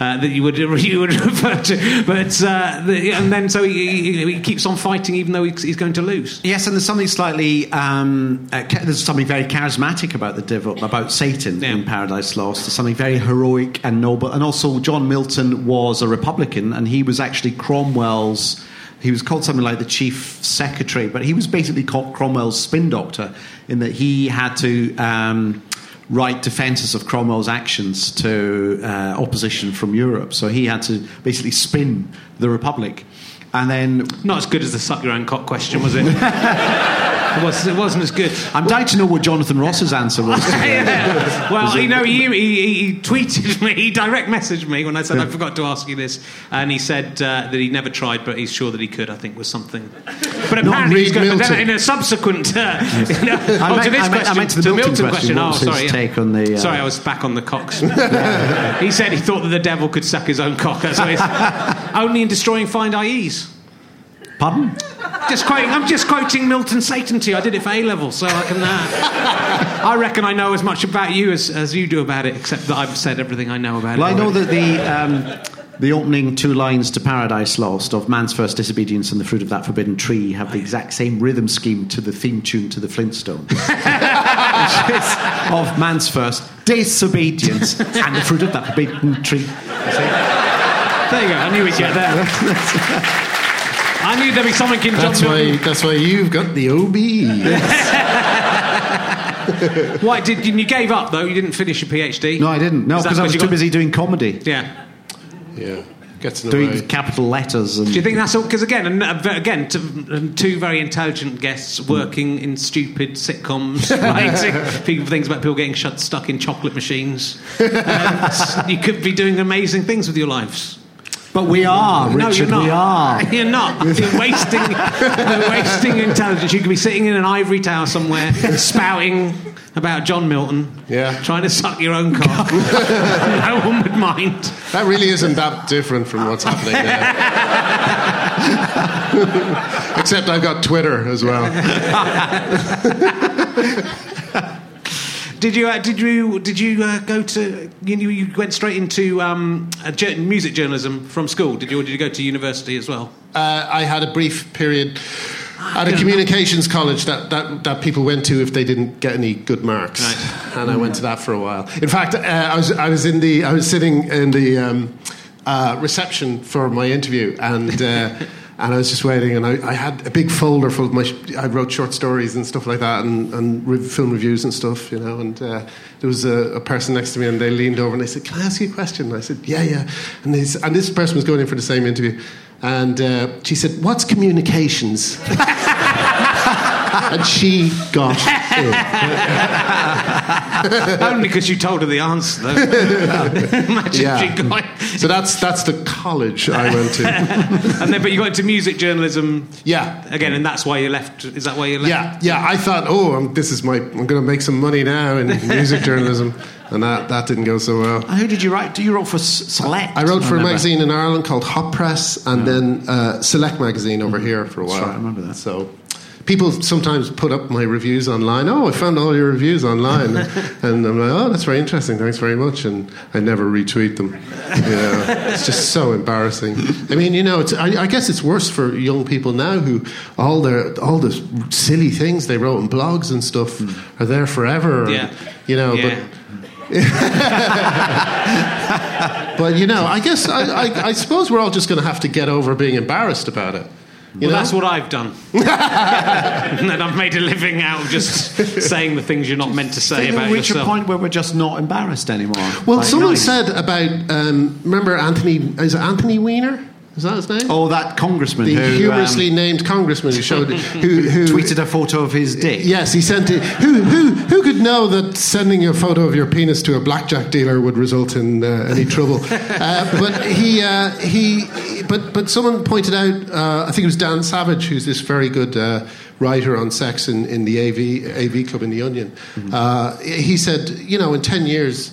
uh, that you would you would refer to, but uh, the, and then so he, he, he keeps on fighting even though he's, he's going to lose. Yes, and there's something slightly, um, uh, there's something very charismatic about the devil, about Satan Yeah. in Paradise Lost. There's something very heroic and noble. And also, John Milton was a Republican, and he was actually Cromwell's. He was called something like the chief secretary, but he was basically called Cromwell's spin doctor in that he had to um, write defences of Cromwell's actions to uh, opposition from Europe. So he had to basically spin the Republic. And then Not as good as the suck your own cock question, was it? it, was, it wasn't as good. I'm dying to know what Jonathan Ross's answer was. Yeah. Well, you know, he, he, he tweeted me, he direct messaged me when I said I forgot to ask you this, and he said uh, that he never tried, but he's sure that he could. I think was something. But apparently, he's going, but in a subsequent, uh, you know, I oh, meant- to this I meant- I question, meant to the to Milton question. What Oh, sorry. yeah. take on the, uh, Sorry, I was back on the cocks. he said he thought that the devil could suck his own cock. That's what only in destroying find IEs. Pardon? Just quoting, I'm just quoting Milton Satan to you. I did it for A level, so I can. Uh, I reckon I know as much about you as, as you do about it, except that I've said everything I know about Well, it. I know that the um, the opening two lines to Paradise Lost of Man's First Disobedience and the Fruit of That Forbidden Tree have the exact same rhythm scheme to the theme tune to the Flintstones, which is of Man's First Disobedience and the Fruit of That Forbidden Tree. There you go. I knew we'd get there. I knew there'd be something in John That's why, that's why you've got the OB. Why did you, you gave up though? You didn't finish your PhD. No, I didn't. No, Is that because I was you too got- busy doing comedy, Yeah. Yeah, gets in the doing way. capital letters. And Do you think that's all? Because again, and, uh, again, to, um, two very intelligent guests working in stupid sitcoms, writing people things about people getting shut, stuck in chocolate machines. Um, you could be doing amazing things with your lives. But we are, no, Richard. you're not. We are. You're not. You're wasting. you're wasting intelligence. You could be sitting in an ivory tower somewhere, spouting about John Milton. Yeah. Trying to suck your own cock. no one would mind. That really isn't that different from what's happening now. Except I've got Twitter as well. Did you? Uh, did you? Did you uh, go to? You, you went straight into um, music journalism from school. Did you? Or did you go to university as well? Uh, I had a brief period at a communications college that, that, that people went to if they didn't get any good marks, Right. and I went to that for a while. In fact, uh, I was I was in the I was sitting in the um, uh, reception for my interview, and uh, and I was just waiting, and I, I had a big folder full of my. I wrote short stories and stuff like that, and, and re- film reviews and stuff, you know. And uh, there was a, a person next to me, and they leaned over and they said, "Can I ask you a question?" And I said, "Yeah, yeah." And they, and this person was going in for the same interview, and uh, she said, "What's communications?" and she got it. Only because you told her the answer, though. Imagine Yeah. she got So that's that's the college I went to. And then, but you got into music journalism Yeah. again, and that's why you left. Is that why you left? Yeah, yeah. I thought, oh, I'm, this is my. I'm going to make some money now in music journalism, and that, that didn't go so well. Who did you write? Do you wrote for Select? I wrote for a magazine in Ireland called Hot Press, and then uh, Select magazine over here for a while. right, I remember that. So. People sometimes put up my reviews online. Oh, I found all your reviews online, and I'm like, oh, that's very interesting. Thanks very much, and I never retweet them. You know, it's just so embarrassing. I mean, you know, it's, I, I guess it's worse for young people now who all their all the silly things they wrote in blogs and stuff hmm. are there forever. Yeah. you know, but Yeah. but you know, I guess I, I, I suppose we're all just going to have to get over being embarrassed about it. You well, know? that's what I've done. and then I've made a living out of just saying the things you're not meant to say about we'll reach yourself. a point where we're just not embarrassed anymore. well, Like, someone nice. said about um, remember Anthony is it Anthony Weiner? Is that his name? Oh, that congressman the who humorously um, named congressman who showed who, who tweeted a photo of his dick. Yes, he sent it. Who, who, who could know that sending a photo of your penis to a blackjack dealer would result in uh, any trouble? Uh, but he, uh, he, but but someone pointed out. Uh, I think it was Dan Savage, who's this very good uh, writer on sex in, in the AV AV club in the Onion. Uh, he said, you know, in ten years.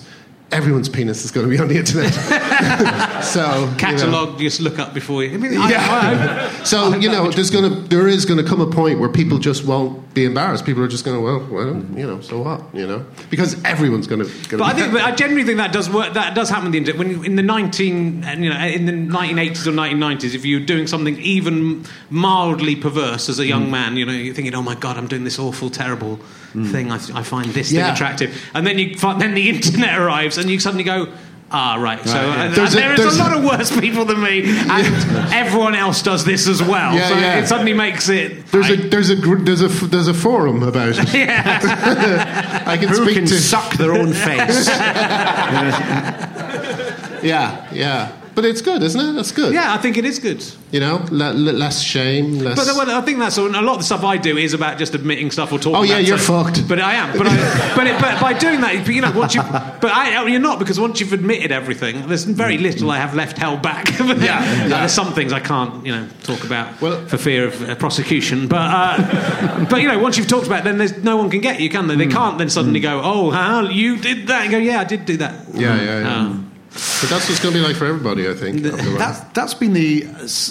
Everyone's penis is going to be on the internet. so you know. Catalogue, just look up before you. I mean, I- I Yeah. hope- so you know, there's gonna there is gonna come a point where people just won't be embarrassed. People are just gonna well, well, you know, so what, you know, because everyone's gonna. gonna But I think, but I generally think that does work. That does happen. in the internet. When in the nineteen, you know, in the nineteen eighties or nineteen nineties, if you're doing something even mildly perverse as a Mm. young man, you know, you're thinking, "Oh my God, I'm doing this awful, terrible thing. I, I find this thing attractive." And then you, fi- then the internet arrives, and you suddenly go. Ah, right. So Right, yeah. uh, There's a- there is there's- a lot of worse people than me, and everyone else does this as well. Yeah, so yeah. it suddenly makes it. there's I- a there's a there's a f- there's a forum about it. yeah. I can Who speak can to suck their own face? yeah yeah, but it's good, isn't it? That's good. yeah, I think it is good. you know, le- le- less shame, less. But well, I think that's a lot of the stuff I do is about just admitting stuff or talking. Oh, yeah, you're fucked. But I am. But I, but, it, but by doing that, you know, once you, but I, you're not because once you've admitted everything, there's very little I have left held back. Yeah, yeah. there's some things I can't, you know, talk about Well- for fear of uh, prosecution. But uh, but you know, once you've talked about, it, then there's no one can get you, can they? They Hmm. can't then suddenly go, oh, huh, you did that. And go, yeah, I did do that. yeah, yeah, yeah. Um, but that's what's going to be like for everybody, I think. that's been the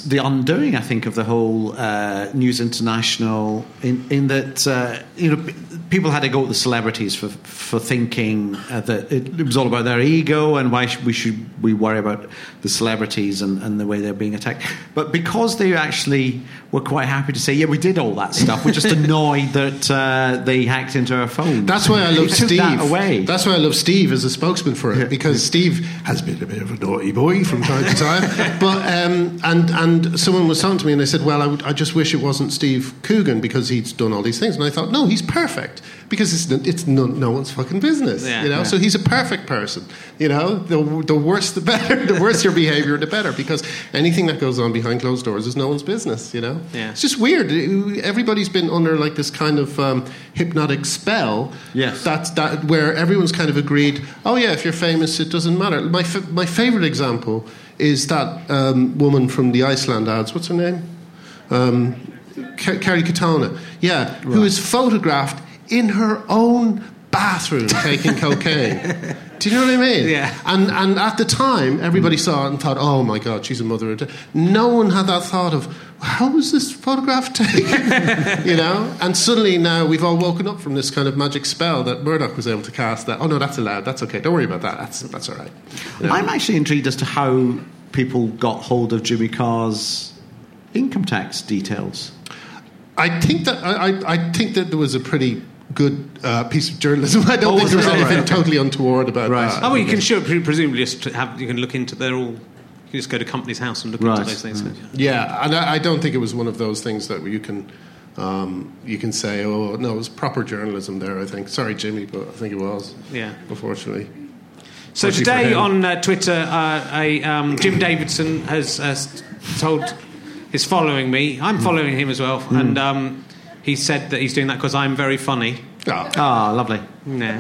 the undoing, I think, of the whole uh, News International. In, in that uh, you know, people had to go at the celebrities for for thinking uh, that it, it was all about their ego and why should we should we worry about the celebrities and, and the way they're being attacked. But because they actually were quite happy to say, yeah, we did all that stuff. We're just annoyed that uh, they hacked into our phone. That's why I love Steve. that away. That's why I love Steve as a spokesman for it because Steve has been a bit of a naughty boy from time to time. but um, and and someone was talking to me and they said, "Well, I, would, I just wish it wasn't Steve Coogan because he's done all these things." And I thought, "No, he's perfect because it's it's no, no one's fucking business." Yeah. you know, Yeah. so he's a perfect person. You know, the the worse the better. The worse your behaviour, the better because anything that goes on behind closed doors is no one's business. You know, Yeah. it's just weird. Everybody's been under like this kind of um, hypnotic spell. Yes. That, that where everyone's kind of agreed. Oh yeah, if you're famous, it doesn't matter. My f- my favorite example is that um, woman from the Iceland ads. What's her name? Um, Car- Kerry Katona. Yeah, who is photographed in her own bathroom taking cocaine. Do you know what I mean? Yeah. And and at the time, everybody saw it and thought, "Oh my God, she's a mother." No one had that thought of how was this photograph taken? you know. And suddenly now we've all woken up from this kind of magic spell that Murdoch was able to cast. That oh no, that's allowed. That's okay. Don't worry about that. That's that's all right. You know? I'm actually intrigued as to how people got hold of Jimmy Carr's income tax details. I think that I, I, I think that there was a pretty good uh, piece of journalism. I don't Oh, think was there was it? anything Right. totally untoward about Right. that. Oh, well, you can sure pre- presumably just have you can look into they're all. You just go to company's house and look Right. into those things. can't? Yeah, and I, I don't think it was one of those things that you can um, you can say, oh no, it was proper journalism there. I think. Sorry, Jimmy, but I think it was. Yeah. Unfortunately. So Especially today on uh, Twitter, uh, a, um, Jim Davidson has, has told is following me. I'm Hmm. following him as well, and um, he said that he's doing that because I'm very funny. Ah, Ah, lovely. Nah.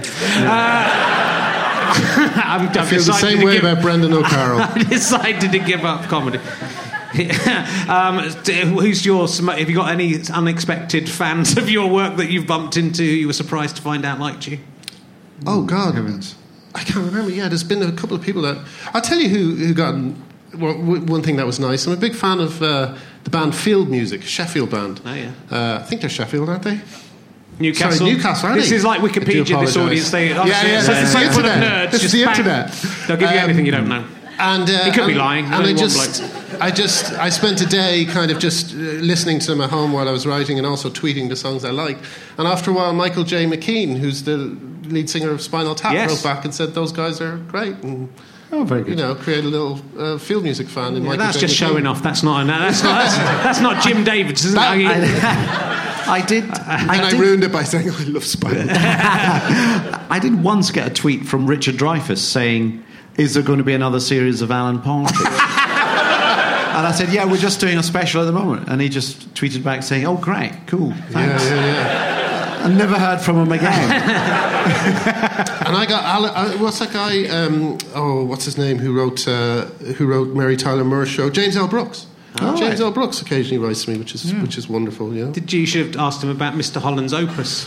Uh, I'm, I feel the same way about Brendan O'Carroll. I decided to give up comedy. um, who's your? Have you got any unexpected fans of your work that you've bumped into? You were surprised to find out liked you. Oh God, Heavens. I can't remember. Yeah, there's been a couple of people that I'll tell you who who got. Well, one thing that was nice. I'm a big fan of uh, the band Field Music, Sheffield band. Oh, yeah. Uh, I think they're Sheffield, aren't they? Newcastle. Sorry, Newcastle, aren't This is like Wikipedia. This audience, they Yeah, honestly, yeah, it's yeah, so it's full the of internet. nerds. It's just the bang. internet. They'll give you Um, anything you don't know. And uh, He could be lying. And I one just, I just, I spent a day kind of just uh, listening to them at home while I was writing, and also tweeting the songs I liked. And after a while, Michael J. McKean, who's the lead singer of Spinal Tap, Yes. wrote back and said those guys are great, and Oh, very good. you know, create a little uh, field music fan. In Yeah, Michael that's J. just McKean. showing off. That's not. That's not. That's, that's not Jim Davids, isn't That- it? I did. And I I ruined it by saying I love Spinal Tap. I did once get a tweet from Richard Dreyfuss saying, "Is there going to be another series of Alan Partridge?" and I said, "Yeah, we're just doing a special at the moment." And he just tweeted back saying, "Oh, great, cool, thanks." yeah, yeah. I never heard from him again. And I got Alan, uh, what's that guy? Um, oh, what's his name? Who wrote uh, Who wrote Mary Tyler Moore show? James L. Brooks. Oh, James right. L. Brooks occasionally writes to me, which is which is wonderful. Yeah. Did you, you should have asked him about Mr. Holland's opus,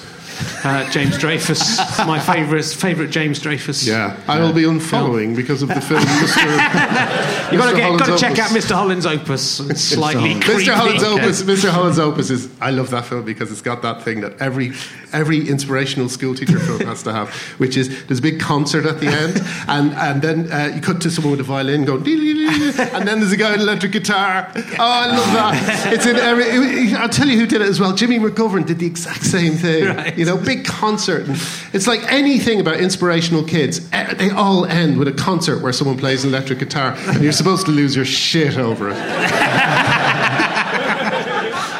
uh, James Dreyfus, my favourite favourite James Dreyfus. Yeah, I will be unfollowing because of the film Mr. You got to got to check out Mr. Holland's opus. It's slightly. Mr. Holland's Opus. Mr. Holland's Opus is. I love that film because it's got that thing that every every inspirational school teacher film has to have, which is there's a big concert at the end, and and then uh, you cut to someone with a violin going, and then there's a guy with an electric guitar. Oh, I love that. It's in every. it- I'll tell you who did it as well. Jimmy McGovern did the exact same thing. Right. You know, big concert. And it's like anything about inspirational kids. eh, They all end with a concert where someone plays an electric guitar, and you're supposed to lose your shit over it.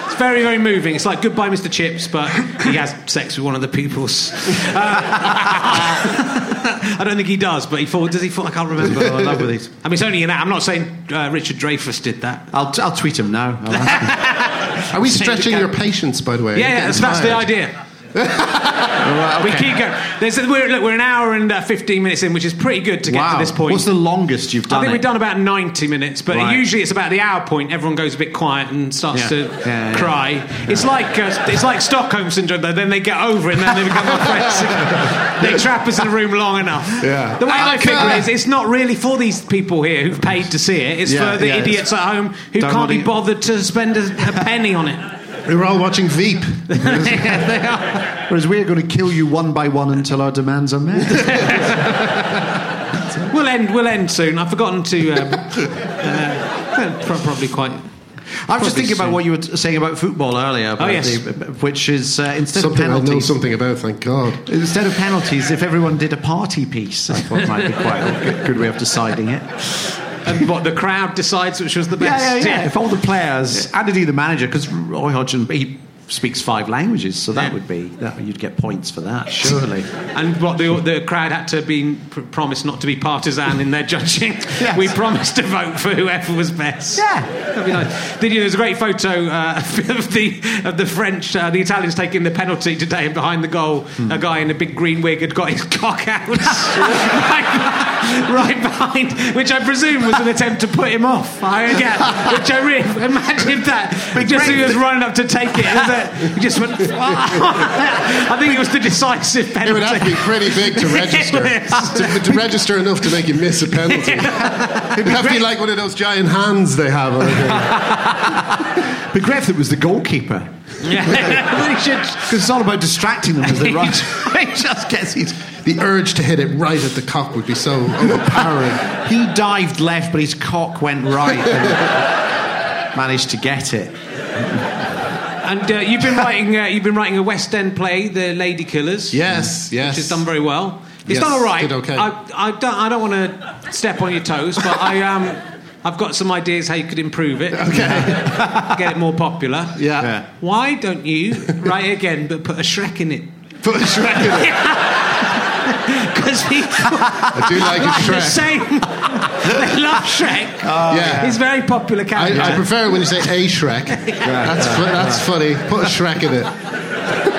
It's very, very moving. It's like Goodbye, Mr. Chips, but he has sex with one of the pupils. Uh, I don't think he does, but he thought. Does he fall? I can't remember. Oh, I love with these. I mean, it's only an. I'm not saying uh, Richard Dreyfuss did that. I'll, t- I'll tweet him now. I'll ask Are we stretching your patience, by the way? Yeah, yeah, that's, that's the idea. Him. Right, We keep going. There's, we're, look, we're an hour and uh, 15 minutes in, which is pretty good to get Wow. to this point. What's the longest you've done? I think it? we've done about 90 minutes, but Right. usually it's about the hour point. Everyone goes a bit quiet and starts Yeah. to Yeah, yeah. cry. It's like uh, it's like Stockholm syndrome. Though then they get over it and then they become our friends. they trap us in a room long enough. Yeah. The way I Alec, figure uh, it is, it's not really for these people here who've paid to see it. It's Yeah, for the yeah, idiots at home who Don't can't be bothered to spend a, a penny on it. We were all watching Veep. Yeah, they are. Whereas we're going to kill you one by one until our demands are met. We'll end. We'll end soon. I've forgotten to. Um, uh, probably quite. I was just Probably thinking about what you were t- saying about football earlier. About Oh, yes. the, which is uh, instead Something of I know penalties, something about, thank God. instead of penalties, if everyone did a party piece, I thought might be quite a good, good way of deciding it. And what the crowd decides which was the best. Yeah, best. yeah, yeah. If all the players and indeed the manager, because Roy Hodgson he speaks five languages, so that would be that you'd get points for that, surely. And what the, the crowd had to be pr- promised not to be partisan in their judging. Yes. We promised to vote for whoever was best. Yeah. That'd be nice. Did you, there's a great photo uh, of the of the French, uh, the Italians taking the penalty today, and behind the goal, Hmm. a guy in a big green wig had got his cock out right, right behind, which I presume was an attempt to put him off. I again, which I really imagine that. Just he was running up to take it, and then he just went. I think it was the decisive penalty. It would have to be pretty big to register. To, to register enough to make you miss a penalty. It'd have to be like one of those giant hands they have. On it. But Great if it was the goalkeeper. Yeah. Because it's all about distracting them as they run. he just gets his. The urge to hit it right at the cock would be so overpowering. He dived left, but his cock went right and managed to get it. And uh, you've been writing. Uh, you've been writing a West End play, The Lady Killers. Yes, yes. which has done very well. It's Yes, done all right. did okay. I, I don't. I don't want to step on your toes, but I um, I've got some ideas how you could improve it. Okay. Get it more popular. Yeah. Yeah. Why don't you write again, but put a Shrek in it? Put a Shrek in it. Because people I do like a like the Shrek. same. They love Shrek. Uh, yeah. He's a very popular character. I, I prefer it when you say a Shrek. That's fu- that's funny. Put a Shrek in it.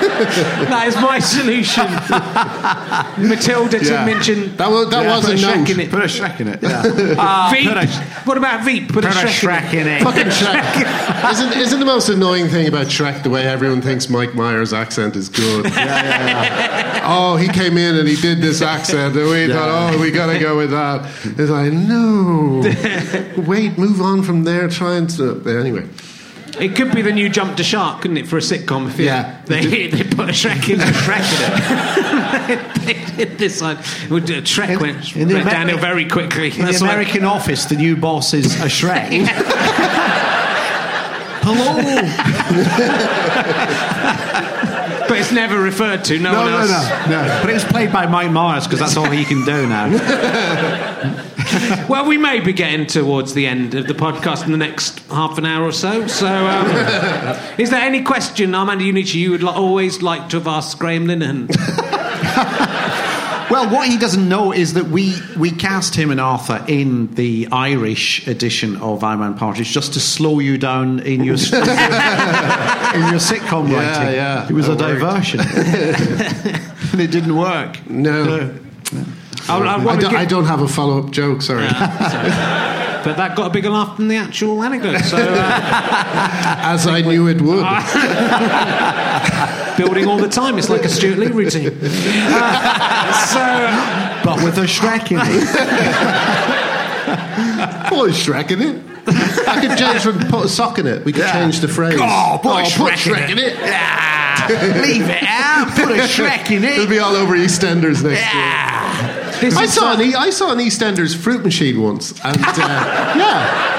that is my solution. Matilda to Yeah. mention. That was that Yeah, was put a Shrek note. in it. Put a Shrek in it. Yeah. Veep. put a- what about Veep? Put, a a Shrek, in it. Fucking Shrek. Isn't, isn't the most annoying thing about Shrek the way everyone thinks Mike Myers' accent is good? Oh, he came in and he did this accent, and we thought, oh, we gotta go with that. It's like, no. Wait, move on from there, try and. Uh, anyway. It could be the new Jump to Shark, couldn't it, for a sitcom? If Yeah. They, they put a Shrek in. Shrek in it. they did this uh, Shrek In- went, in the went downhill very quickly. In the That's why- American office, the new boss is a Shrek. Hello. but it's never referred to. No, No, one no, else. no, no. But it's played by Mike Myers because that's all he can do now. Well, we may be getting towards the end of the podcast in the next half an hour or so. So, um, is there any question, Armando Iannucci, you would li- always like to have asked Graham Linehan? Well, what he doesn't know is that we, we cast him and Arthur in the Irish edition of I'm Alan Partridge just to slow you down in your in your sitcom Yeah, writing. yeah, it was a worked. diversion, and it didn't work. No. I, I I don't, I don't have a follow up joke, sorry. Ah, but that got a bigger laugh than the actual anecdote. So, uh, As I knew it would. building all the time. It's like a Stewart Lee routine. Uh, so, But with a Shrek in it. A Shrek in it. I could change from put a sock in it. We could Yeah. change the phrase. Oh, put a put Shrek in in it. Leave it out. Put a Shrek in it. It'll be all over EastEnders next year. This I saw uh, an e- I saw an EastEnders fruit machine once, and uh, yeah.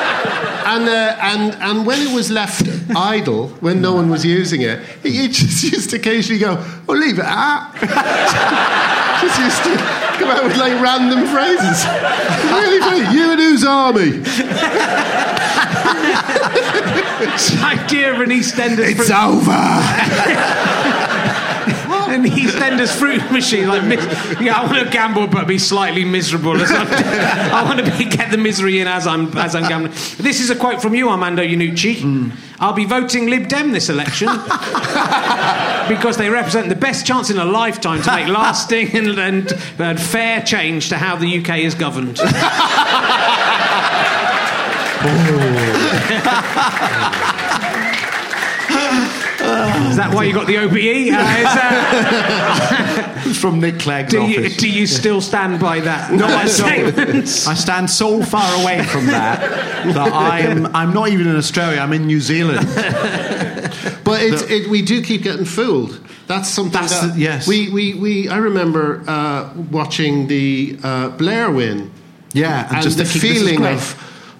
And, uh, and and when it was left idle, when no one was using it, he, just used to occasionally go, "Oh, leave it out." just used to come out with like random phrases. really funny. You and whose army? idea of an EastEnders It's fruit, over. an EastEnders fruit machine. Like, mis- yeah, I want to gamble, but be slightly miserable. As I'm, I want to be, get the misery in as I'm as I'm gambling. This is a quote from you, Armando Iannucci. Hmm. I'll be voting Lib Dem this election because they represent the best chance in a lifetime to make lasting and, and, and fair change to how the UK is governed. Oh. Is that why you got the OBE? Uh, is that, from Nick Clegg's do, you, office. do you still stand by that? No, I statement? I stand so far away from that that I am. I'm not even in Australia. I'm in New Zealand. But it's, it, we do keep getting fooled. That's something That's that the- yes. we, we, we I remember uh, watching the uh, Blair win Yeah, and, just the thinking, this feeling great. of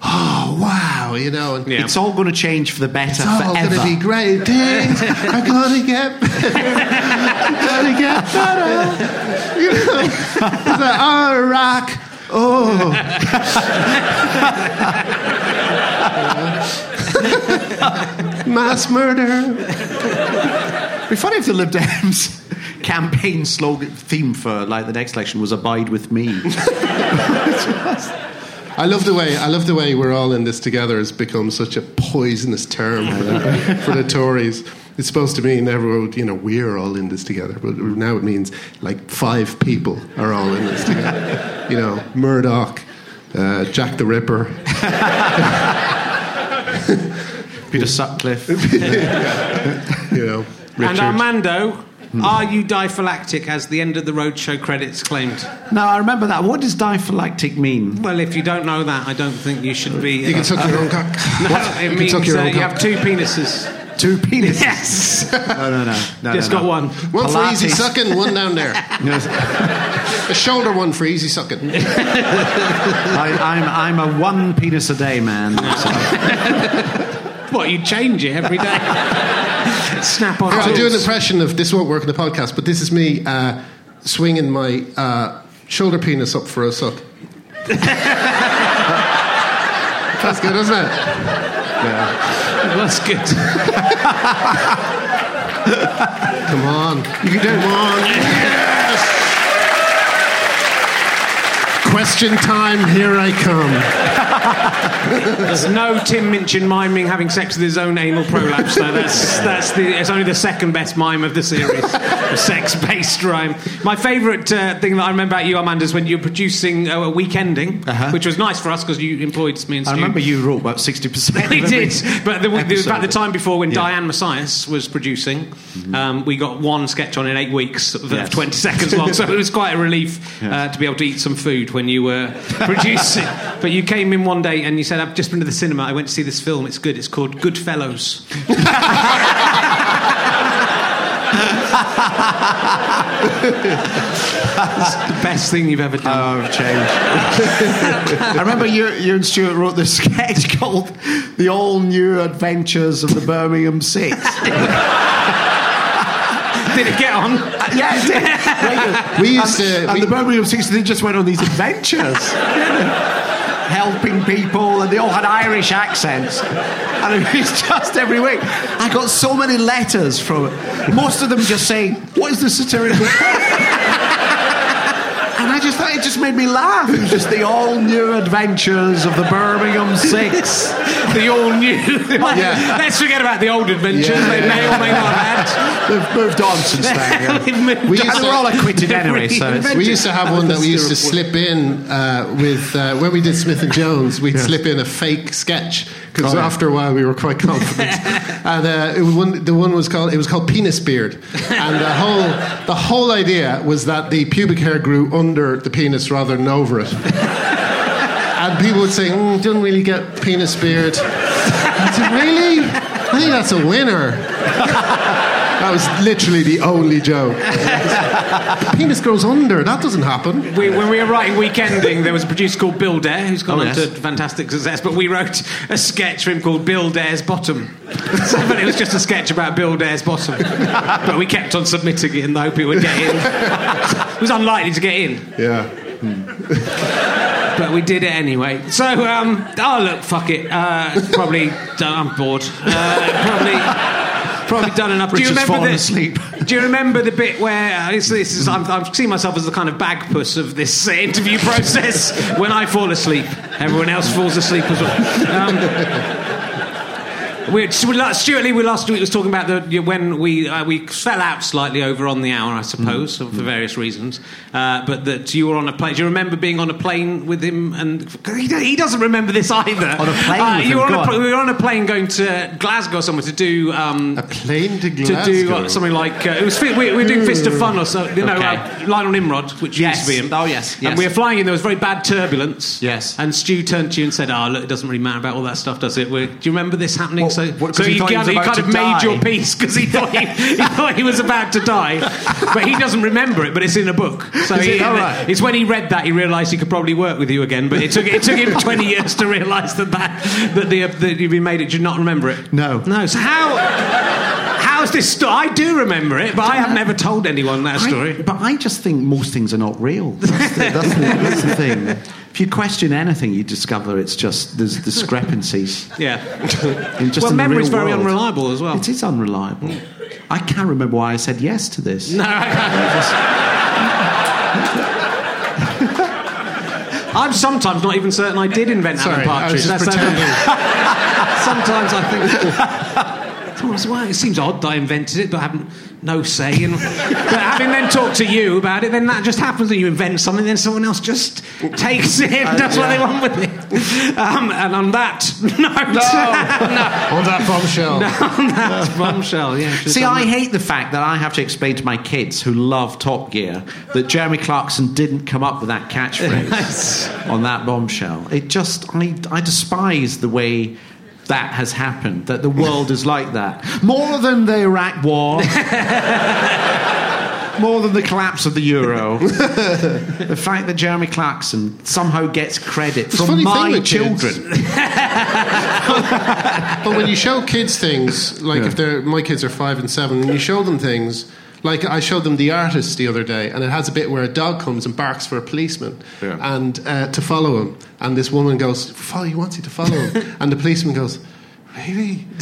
oh wow, you know, Yeah. It's all going to change for the better it's all going to be great. Things are going to get better. going to get better. You know, it's like, oh, rock. Oh, mass murder. It'd be funny if the Lib Dems campaign slogan theme for like the next election was "Abide with me." I love the way I love the way we're all in this together has become such a poisonous term for the, for the Tories. It's supposed to mean everyone, you know, we're all in this together, but now it means like five people are all in this together. You know, Murdoch, uh, Jack the Ripper, Peter Sutcliffe. you know, And Armando, are you diphylactic as the end of the roadshow credits claimed? now I remember that. What does diphylactic mean? Well, if you don't know that, I don't think you should be. you can suck your own cock. no, it You can means suck your uh, own you have two penises. Two penises. Yes, No, no, no. no just no, got no. one. One for easy sucking, one down there. A shoulder one for easy sucking. I, I'm, I'm a one penis a day man. So. What you change it every day? Snap on. I'll do an impression of this won't work in the podcast, but this is me uh, swinging my uh, shoulder penis up for a suck. That's good, isn't it? Yeah. That's good. Come on. You can do it. Come on. Yes! Question time, here I come. There's no Tim Minchin miming having sex with his own anal prolapse. Though that's that's the it's only the second best mime of the series, a sex-based rhyme. My favourite uh, thing that I remember about you, Armando, is when you were producing uh, a weekending, Uh-huh. which was nice for us because you employed me and I remember you wrote about 60%. He of every did, but the, the, episode. about the time before when Yeah. Diane Messias was producing, um, we got one sketch on in eight weeks of Yes. 20 seconds long, so it was quite a relief uh, to be able to eat some food when you were producing. but you came in one day and you said, I've just been to the cinema, I went to see this film, it's good, it's called Goodfellows. it's the best thing you've ever done. Oh, I've changed. I remember you, you and Stewart wrote this sketch called The All New Adventures of the Birmingham Six. Did it get on? Uh, yeah, it did. Uh, we used to. And we- the Birmingham Six, they just went on these adventures. Helping people, and they all had Irish accents. And it was just every week. I got so many letters from. Most of them just saying, What is the satirical point?" And I just thought it just made me laugh. It was just the all new adventures of the Birmingham Six. The all new. Yeah. Let's forget about the old adventures Yeah, they may or may not have had. They've moved on since then. yeah. We used And to- they're all acquitted anyway, so We used to have one that we used to slip in uh, with uh, when we did Smith and Jones. We'd slip in a fake sketch because Oh, yeah. after a while we were quite confident. and uh, it was one, the one was called it was called Penis Beard, and the whole the whole idea was that the pubic hair grew under the penis rather than over it. And people would say, mm, "Doesn't really get penis beard." I said, "Really? I think that's a winner." That was literally the only joke. the penis grows under. That doesn't happen. We, when we were writing Weekending, there was a producer called Bill Dare who's gone Oh, on to fantastic success. But we wrote a sketch for him called Bill Dare's Bottom. so, but it was just a sketch about Bill Dare's Bottom. but we kept on submitting it in the hope it would get in. it was unlikely to get in, Yeah. but we did it anyway. So, um, oh look, fuck it. Uh, probably done, I'm bored. Uh, probably. Probably done enough. Do you Richard's remember fallen the, asleep. Do you remember the bit where uh, this, this is, I'm, I'm seeing myself as the kind of Bagpuss of this uh, interview process? when I fall asleep, everyone else falls asleep as well. Um, we, Stewart Lee, we last week was talking about the when we uh, we fell out slightly over on the hour, I suppose, Mm. for various reasons. Uh, but that you were on a plane. Do you remember being on a plane with him? And he, he doesn't remember this either. On a plane Uh, with you him, were on a, we were on a plane going to Glasgow somewhere to do. Um, A plane to Glasgow to do uh, something like uh, it was we, we were doing Fist of Fun or so you know Okay. uh, Lionel Nimrod which Yes. used to be him Oh, yes, yes. and we were flying in there was very bad turbulence Yes. and Stu turned to you and said oh look it doesn't really matter about all that stuff does it we do you remember this happening What- so what, so kind of- he kind of to made your piece because he thought he, he thought he was about to die but he doesn't remember it but it's in a book so he, it? Right. it's when he read that he realised he could probably work with you again but it took it took him 20 years to realise that that that, the, that you've been made it did you not remember it No. no so how How's this story? I do remember it, but I have never told anyone that I- story. but I just think most things are not real. That's the, that's the, that's the thing. If you question anything, you discover it's just there's discrepancies. yeah. In just well, in the memory's very world. unreliable as well. It is unreliable. I can't remember why I said yes to this. No, I can't. I'm sometimes not even certain I did invent Sorry, Alan I Partridge. was just That's pretending. sometimes I think. Oh. Sometimes, well, it seems odd that I invented it, but I haven't no say. And, but having then talked to you about it, then that just happens. And you invent something, then someone else just takes it and does what they want with it. Um, and on that note, On that bombshell. no, on that bombshell, yeah. See, I that. hate the fact that I have to explain to my kids who love Top Gear that Jeremy Clarkson didn't come up with that catchphrase on that bombshell. It just, I, I despise the way that has happened, that the world is like that. More than the Iraq War. more than the collapse of the euro. the fact that Jeremy Clarkson somehow gets credit a from my with children. But when you show kids things, like if they're my kids are five and seven, and you show them things. Like I showed them the artist the other day, and it has a bit where a dog comes and barks for a policeman, Yeah. and uh, to follow him. And this woman goes, "Follow, he wants you to follow him." and the policeman goes, "Really?"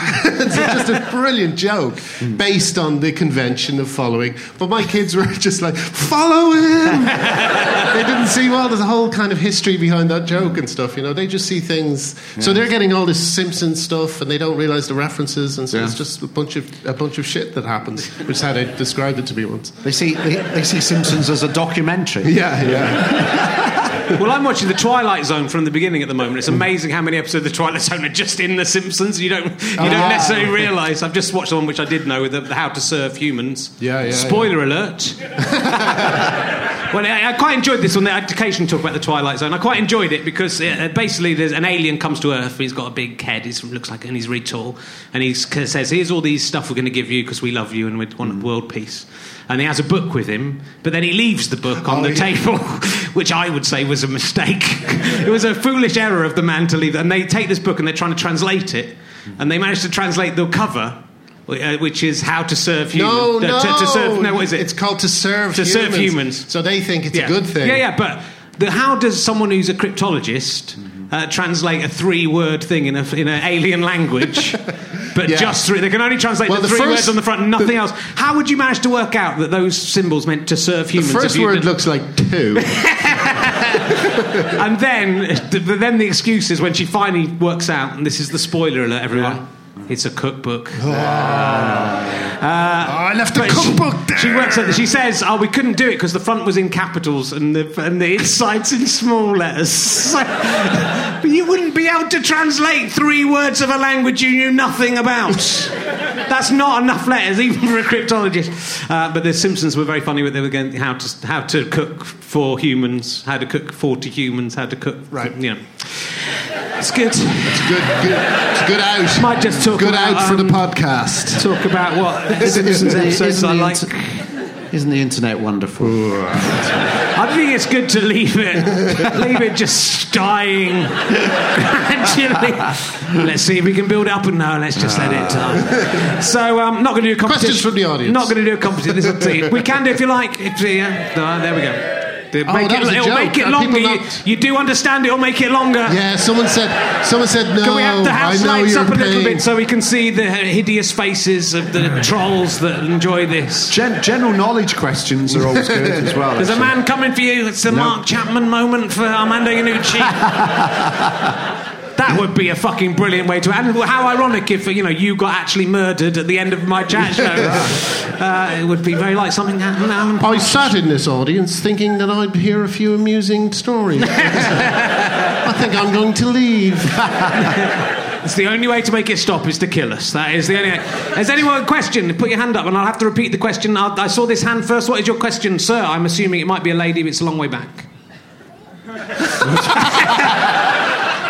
it's just a brilliant joke based on the convention of following. But my kids were just like, "Follow him." they didn't see well. There's a whole kind of history behind that joke and stuff. You know, they just see things. So they're getting all this Simpsons stuff, and they don't realize the references, and so Yeah. it's just a bunch of a bunch of shit that happens. Which is how they described it to me once. They see they, they see Simpsons as a documentary. Yeah, yeah. Well, I'm watching The Twilight Zone from the beginning at the moment. It's amazing how many episodes of The Twilight Zone are just in The Simpsons. You don't, you don't yeah. necessarily realise. I've just watched the one which I did know with the, the How to Serve Humans. Yeah, yeah, Spoiler alert. well, I, I quite enjoyed this on the education talk about The Twilight Zone. I quite enjoyed it because uh, basically there's an alien comes to Earth. He's got a big head. He looks like and he's really tall. And he says, "Here's all these stuff we're going to give you because we love you and we want world peace." And he has a book with him, but then he leaves the book on Oh, the yeah. table, which I would say was a mistake. it was a foolish error of the man to leave. And they take this book and they're trying to translate it, and they managed to translate the cover, uh, which is how to serve humans. No, uh, no. to, to serve. No, what is it? It's called to serve To humans. serve humans. So they think it's yeah. a good thing. Yeah, yeah, but the, how does someone who's a cryptologist Mm-hmm. uh, translate a three-word thing in a in an alien language? But Yeah. just three. They can only translate Well, the the three first- words on the front, and nothing else. How would you manage to work out that those symbols meant to serve humans? The first word did- looks like two. and then, then the excuse is when she finally works out, and this is the spoiler alert, everyone. It's a cookbook. oh, I left the But she- cookbook there. She works at. She says, "Oh, we couldn't do it because the front was in capitals and the and the inside's in small letters." but you wouldn't be able to translate three words of a language you knew nothing about. That's not enough letters, even for a cryptologist. Uh, but the Simpsons were very funny. With they were going how to how to cook for humans, how to cook forty humans, how to cook. Right. You know, it's good. It's good, good. It's good out. Might just talk good about, out for the um, podcast. Talk about what Isn't, Simpsons the- episodes isn't I the like. inter- isn't the internet wonderful? I think it's good to leave it, leave it just dying gradually. Let's see if we can build up, and no, let's just let it die. So, um, not going to do a competition. Questions from the audience. Not going to do a competition. This will see. We can do if you like. If, yeah, no, there we go. The- Oh, Make it, was a it'll joke. make it Are longer. You, not- you do understand it'll make it longer. Yeah, someone said. Someone said no. Can we have the I house know lights you're up a little bit so we can see the hideous faces of the trolls that enjoy this? Gen- general knowledge questions are always good as well. There's a man coming for you. It's the Mark Chapman moment for Armando Iannucci. that would be a fucking brilliant way to. And how ironic if you know you got actually murdered at the end of my chat show. uh, it would be very like something happened. happened- I sat in this audience thinking that I'd hear a few amusing stories. I think I'm going to leave. It's the only way to make it stop is to kill us. That is the only. way. Has anyone a question? Put your hand up, and I'll have to repeat the question. i I saw this hand first. What is your question, sir? I'm assuming it might be a lady, but it's a long way back.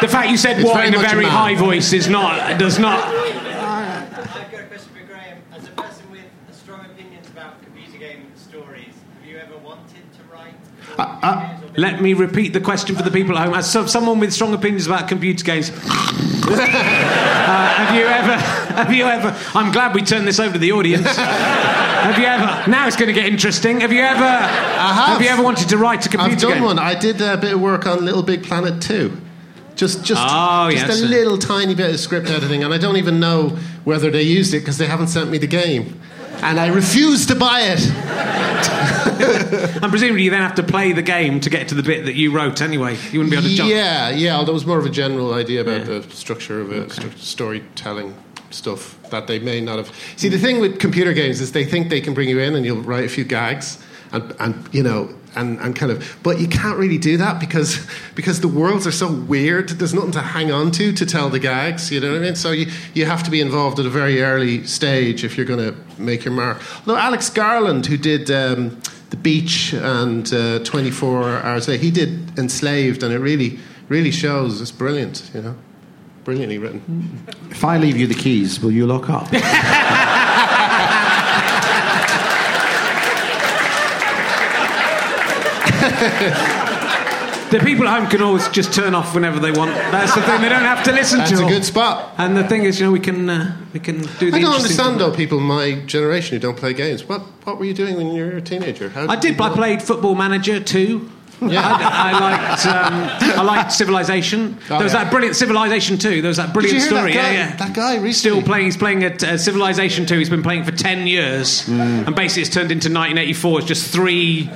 The fact you said It's what in a much a very high voice is not does not. I've got a question for Graham. As a person with strong opinions about computer game stories, have you ever wanted to write? uh, Let me repeat the question for the people at home. As so- someone with strong opinions about computer games, uh, have you ever? Have you ever? I'm glad we turned this over to the audience. have you ever? Now it's going to get interesting. Have you ever? have. you ever wanted to write a computer game? I've done game? one. I did a bit of work on Little Big Planet 2. Just, just, Oh, just yes. a little tiny bit of script editing, and I don't even know whether they used it because they haven't sent me the game, and I refuse to buy it. And presumably you then have to play the game to get to the bit that you wrote anyway. You wouldn't be able to jump. Yeah, yeah. Although it was more of a general idea about the structure of it, st- storytelling stuff that they may not have. See, the thing with computer games is they think they can bring you in and you'll write a few gags, and, and you know, and, and kind of, but you can't really do that because because the worlds are so weird. There's nothing to hang on to to tell the gags. You know what I mean? So you you have to be involved at a very early stage if you're going to make your mark. Although Alex Garland, who did. Um, the Beach and uh, 24 Hours a Day. He did Enslaved, and it really, really shows. It's brilliant, you know, brilliantly written. If I leave you the keys, will you lock up? the people at home can always just turn off whenever they want. That's the thing; they don't have to listen That's to. That's a all. good spot. And the thing is, you know, we can uh, we can do the. I don't understand though people my generation who don't play games. What what were you doing when you were a teenager? How I did. I played Football Manager too. Yeah. I, I liked. Um, I liked Civilization. Oh, there was yeah. that brilliant Civilization too. There was that Did brilliant story. that guy? Yeah, yeah. That guy recently. Still playing. He's playing at uh, Civilization two. He's been playing for ten years, Mm. and basically it's turned into 1984. It's just three.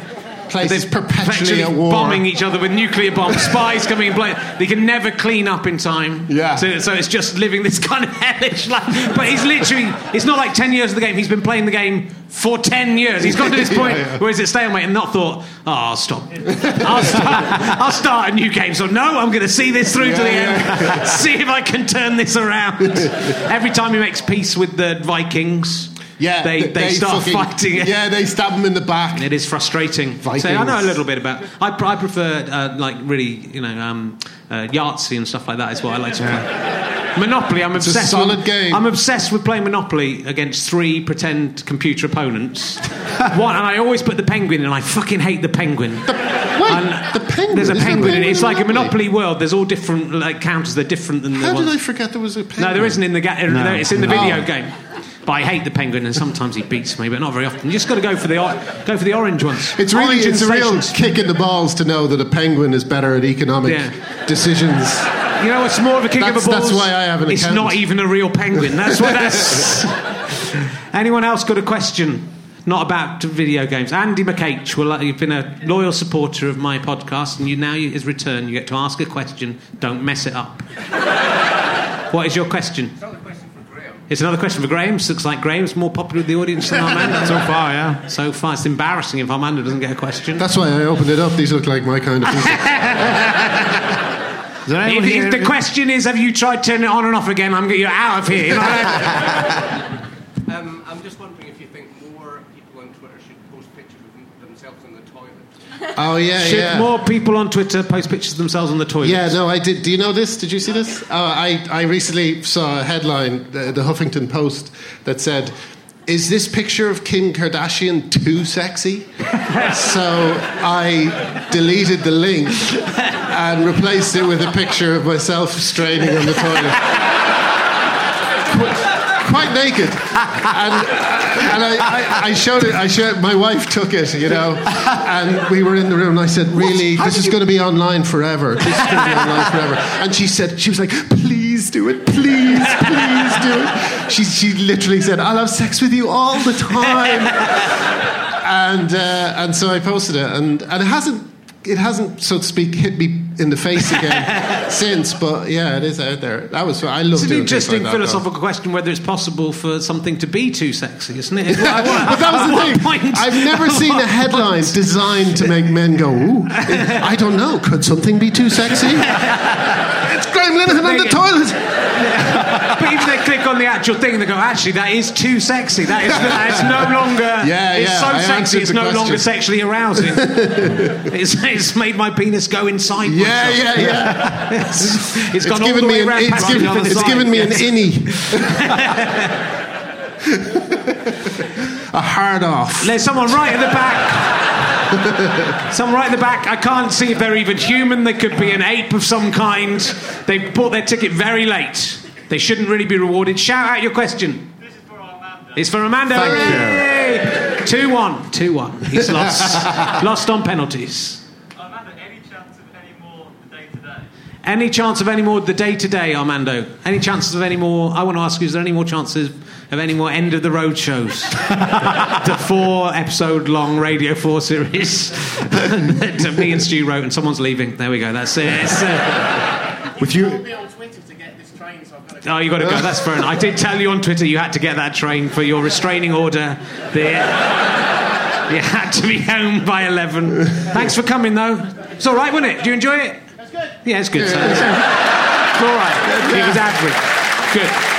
Places they're perpetually at war. bombing each other with nuclear bombs. Spies coming and playing. They can never clean up in time. Yeah. So, so it's just living this kind of hellish life. But he's literally. It's not like ten years of the game. He's been playing the game for ten years. He's got to this point Yeah, yeah. where he's at stalemate and not thought, oh, I'll stop. I'll start, I'll start a new game. So, no, I'm going to see this through to the Yeah, end. see if I can turn this around. Every time he makes peace with the Vikings, Yeah, they, th- they, start fucking- fighting it. Yeah, they stab him in the back. It is frustrating. Vikings. So I know a little bit about. I, I prefer uh, like really, you know, um, uh, Yahtzee and stuff like that. Is what I like to play. Monopoly. I'm a obsessed. solid with, game. I'm obsessed with playing Monopoly against three pretend computer opponents. One, and I always put the penguin, in, and I fucking hate the penguin. Wait, And the penguin. There's a Is there penguin, in it. It's like a Monopoly. Monopoly world. There's all different like counters. They're different than the How ones. did I forget there was a penguin? No, there isn't in the ga- no. It's in the video Oh. game. But I hate the penguin, and sometimes he beats me, but not very often. You just got to go for the go for the orange ones. It's really Orange it's a real kick in the balls to know that a penguin is better at economic Yeah. decisions. You know it's more of a kick That's- of the balls? that's why I have an It's accountant. not even a real penguin. That's what that's. Anyone else got a question? Not about video games. Andy McH, well, uh, you've been a loyal supporter of my podcast, and you now, his return, you get to ask a question. Don't mess it up. what is your question? It's another question for Graham. Looks like Graham's more popular with the audience than Armando. So far, yeah. So far, it's embarrassing if Armando doesn't get a question. That's why I opened it up. These look like my kind of people. Is there anyone If, here- if the question is, have you tried turning it on and off again? I'm getting you out of here. You know what I mean? Um, I'm just wondering if you think more people on Twitter should post pictures of them- themselves in the toilet. Oh yeah, Should yeah. more people on Twitter post pictures of themselves on the toilet? Yeah, no, I did. Do you know this? Did you see this? Uh, I, I recently saw a headline, the, the Huffington Post, that said, Is this picture of Kim Kardashian too sexy? so I deleted the link and replaced it with a picture of myself straining on the toilet. Qu- Quite naked, and and I, I, I showed it. I showed my wife took it, you know, and we were in the room. and I said, "Really, this is going to be online forever. This is going to be online forever." And she said, "She was like, please do it, please, please do it." She she literally said, "I'll have sex with you all the time." and uh, and so I posted it, and and it hasn't it hasn't so to speak hit me in the face again since. But yeah, it is out there. That was I love It's an interesting like that, though. philosophical question whether it's possible for something to be too sexy, isn't it? At what- but that was the thing. point- I've never seen a headline point- designed to make men go, ooh. I don't know. Could something be too sexy? it's Graham Linehan on the toilet. But even they click on the actual thing and they go, actually, that is too sexy. That is that's no longer. Yeah, it's yeah, so I sexy, it's no question. longer sexually arousing. it's, it's made my penis go inside. Yeah, myself. yeah, yeah. It's, it's It's gone all the me way an, around. it's given, it's side. given me an Yes. innie. a hard off. There's someone right at the back. someone right in the back. I can't see if they're even human. They could be an ape of some kind. They bought their ticket very late. They shouldn't really be rewarded. Shout out your question. This is for Armando. It's for Amanda. Thank Hooray! Two one. Two one. He's lost. lost on penalties. Armando, any chance of any more the day today? Any chance of any more the Day Today, Armando? Any chances of any more? I want to ask you: Is there any more chances of any more end of the road shows? the four episode long Radio Four series that me and Stu wrote, and someone's leaving. There we go. That's it. It's, uh, With you, me on Twitter to get this train, so I've got to Go. oh, you got to go. That's fair. enough. I did tell you on Twitter you had to get that train for your restraining order. The, you had to be home by eleven. Thanks for coming, though. It's all right, wasn't it? Do you enjoy it? That's good. Yeah, it's good. So, it's all right. It was average. Good.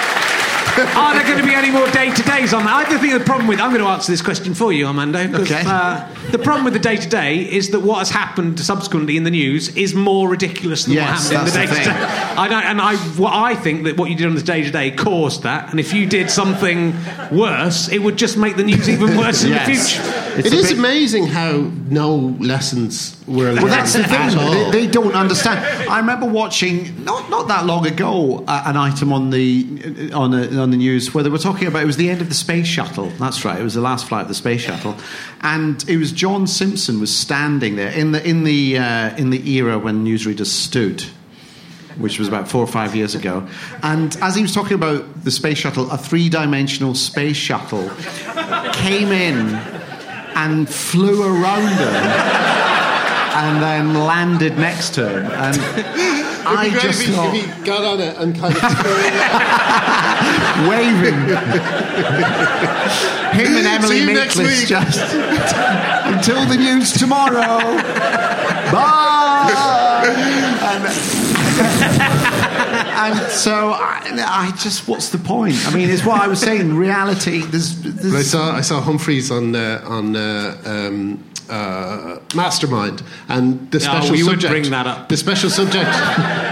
Are there going to be any more day to days on that? I think the problem with I'm going to answer this question for you, Armando. Okay. Uh, the problem with the Day Today is that what has happened subsequently in the news is more ridiculous than Yes, what happened in the Day Today. I don't, and I, what I think that what you did on the Day Today caused that, and if you did something worse, it would just make the news even worse in Yes. the future. It's It a amazing how no lessons were learned Well, that's the thing. at all. They, they don't understand. I remember watching not not that long ago uh, an item on the on the, on the news where they were talking about it was the end of the space shuttle. That's right. It was the last flight of the space shuttle, and it was John Simpson was standing there in the in the uh, in the era when newsreaders stood. Which was about four or five years ago. And as he was talking about the space shuttle, a three dimensional space shuttle came in and flew around him and then landed next to him. And I just if, he, thought, if he got on it and kind of waving. Him and Emily See you next Nicholas week. just until the news tomorrow. Bye. And, and so I, I just, what's the point? I mean, it's what I was saying. Reality, there's, there's I saw I saw Humphrys on uh, on uh, um, uh, Mastermind, and the special no, we would subject. bring that up. The special subject.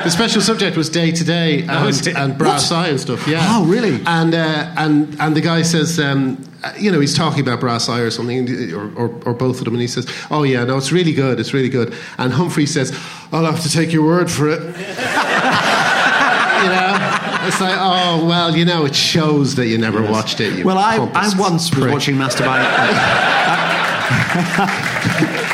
the special subject was Day Today Oh, and it? and brass eye and stuff. Yeah. Oh, really? And uh, and and the guy says. Um, uh, you know, he's talking about brass eye or something, or, or, or both of them, and he says, "Oh yeah, no, it's really good, it's really good." And Humphrey says, "I'll have to take your word for it." you know, it's like, oh well, you know, it shows that you never watched it. You Well, I, I once was watching Masturbate.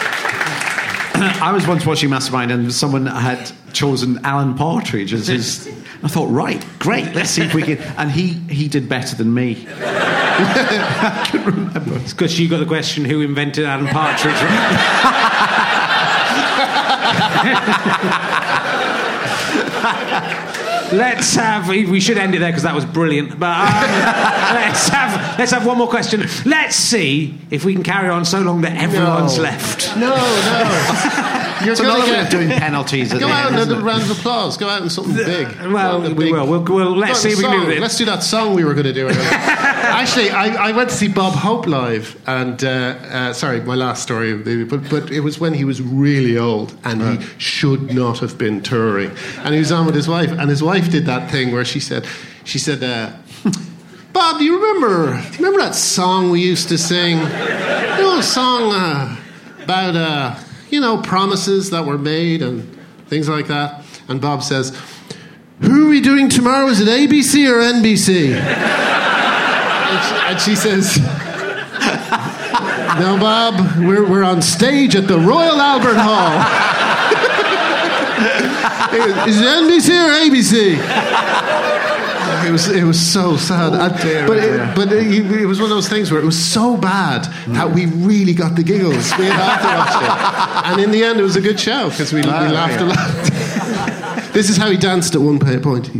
I was once watching Mastermind and someone had chosen Alan Partridge as his. I thought, right, great, let's see if we can. And he, he did better than me. I can remember. It's because you got the question who invented Alan Partridge. let's have. We should end it there because that was brilliant. But um, let's have. Let's have one more question. Let's see if we can carry on so long that everyone's No. left. No, no. You're It's going another to way of doing penalties at Go the out end, and a round of applause. Go out and something big. well, we big- will. We'll- we'll- let's see if we can do it. Let's do that song we were going to do. Actually, I, I went to see Bob Hope live, and uh, uh, sorry, my last story, but but it was when he was really old, and he should not have been touring, and he was on with his wife, and his wife did that thing where she said, she said. Uh, Bob, do you remember? Remember that song we used to sing? Know, a song uh, about uh, you know promises that were made and things like that. And Bob says, "Who are we doing tomorrow? Is it ABC or NBC?" and, she, and she says, "No, Bob, we're we're on stage at the Royal Albert Hall. Is it NBC or ABC?" It was it was so sad, And- dear, but oh dear. it, but it, it was one of those things where it was so bad that we really got the giggles. We had after it, and in the end, it was a good show because we, we Ah, laughed a lot. this is how he danced at one point. He,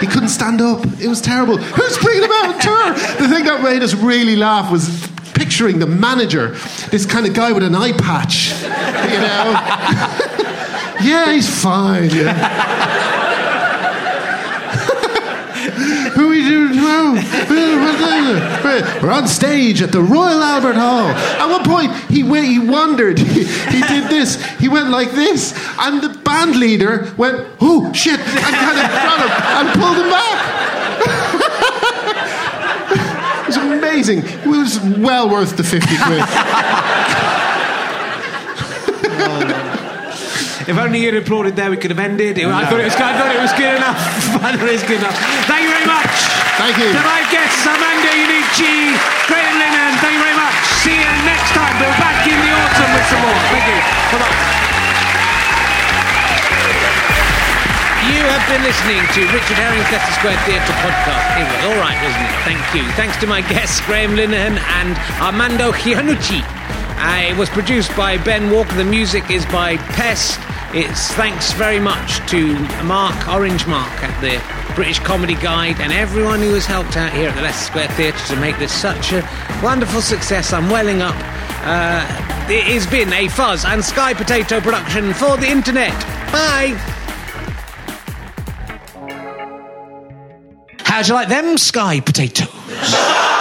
he couldn't stand up. It was terrible. Who's bringing him out on tour? The thing that made us really laugh was picturing the manager, this kind of guy with an eye patch, you know. yeah, he's fine. Yeah. Who are we doing tomorrow? We're on stage at the Royal Albert Hall. At one point, he went, he wandered. He, he did this. He went like this, and the band leader went, "Oh shit!" and kind of got him and pulled him back. it was amazing. It was well worth the fifty quid. If only you'd applauded there, we could have ended. I thought it was. I thought it was good enough. I thought it was good enough. Thank you very much. Thank you. To my guests, Armando Iannucci, Graham Linehan. Thank you very much. See you next time. We're back in the autumn with some more. Thank you. Bye-bye. You have been listening to Richard Herring's Leicester Square Theatre podcast. It was all right, wasn't it? Thank you. Thanks to my guests, Graham Linehan and Armando Iannucci. Uh, it was produced by Ben Walker. The music is by Pest. It's thanks very much to Mark, Orange Mark, at the British Comedy Guide, and everyone who has helped out here at the Leicester Square Theatre to make this such a wonderful success. I'm welling up. Uh, it has been a Fuzz and Sky Potato production for the internet. Bye. How'd you like them sky potatoes?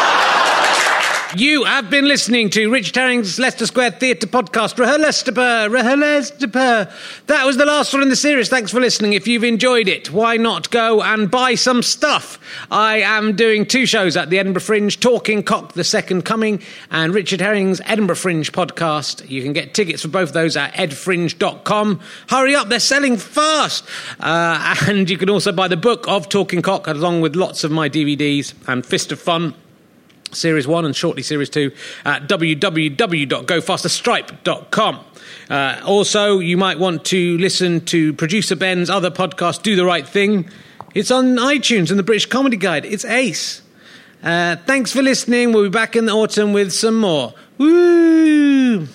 You have been listening to Richard Herring's Leicester Square Theatre podcast, Rehelestapa, Rehelestapa. That was the last one in the series. Thanks for listening. If you've enjoyed it, why not go and buy some stuff? I am doing two shows at the Edinburgh Fringe, Talking Cock, The Second Coming, and Richard Herring's Edinburgh Fringe podcast. You can get tickets for both those at edfringe.com. Hurry up, they're selling fast. Uh, and you can also buy the book of Talking Cock along with lots of my DVDs and Fist of Fun. Series 1 and shortly Series 2 at www.gofasterstripe.com. Uh, also, you might want to listen to producer Ben's other podcast, Do the Right Thing. It's on iTunes and the British Comedy Guide. It's ace. Uh, thanks for listening. We'll be back in the autumn with some more. Woo!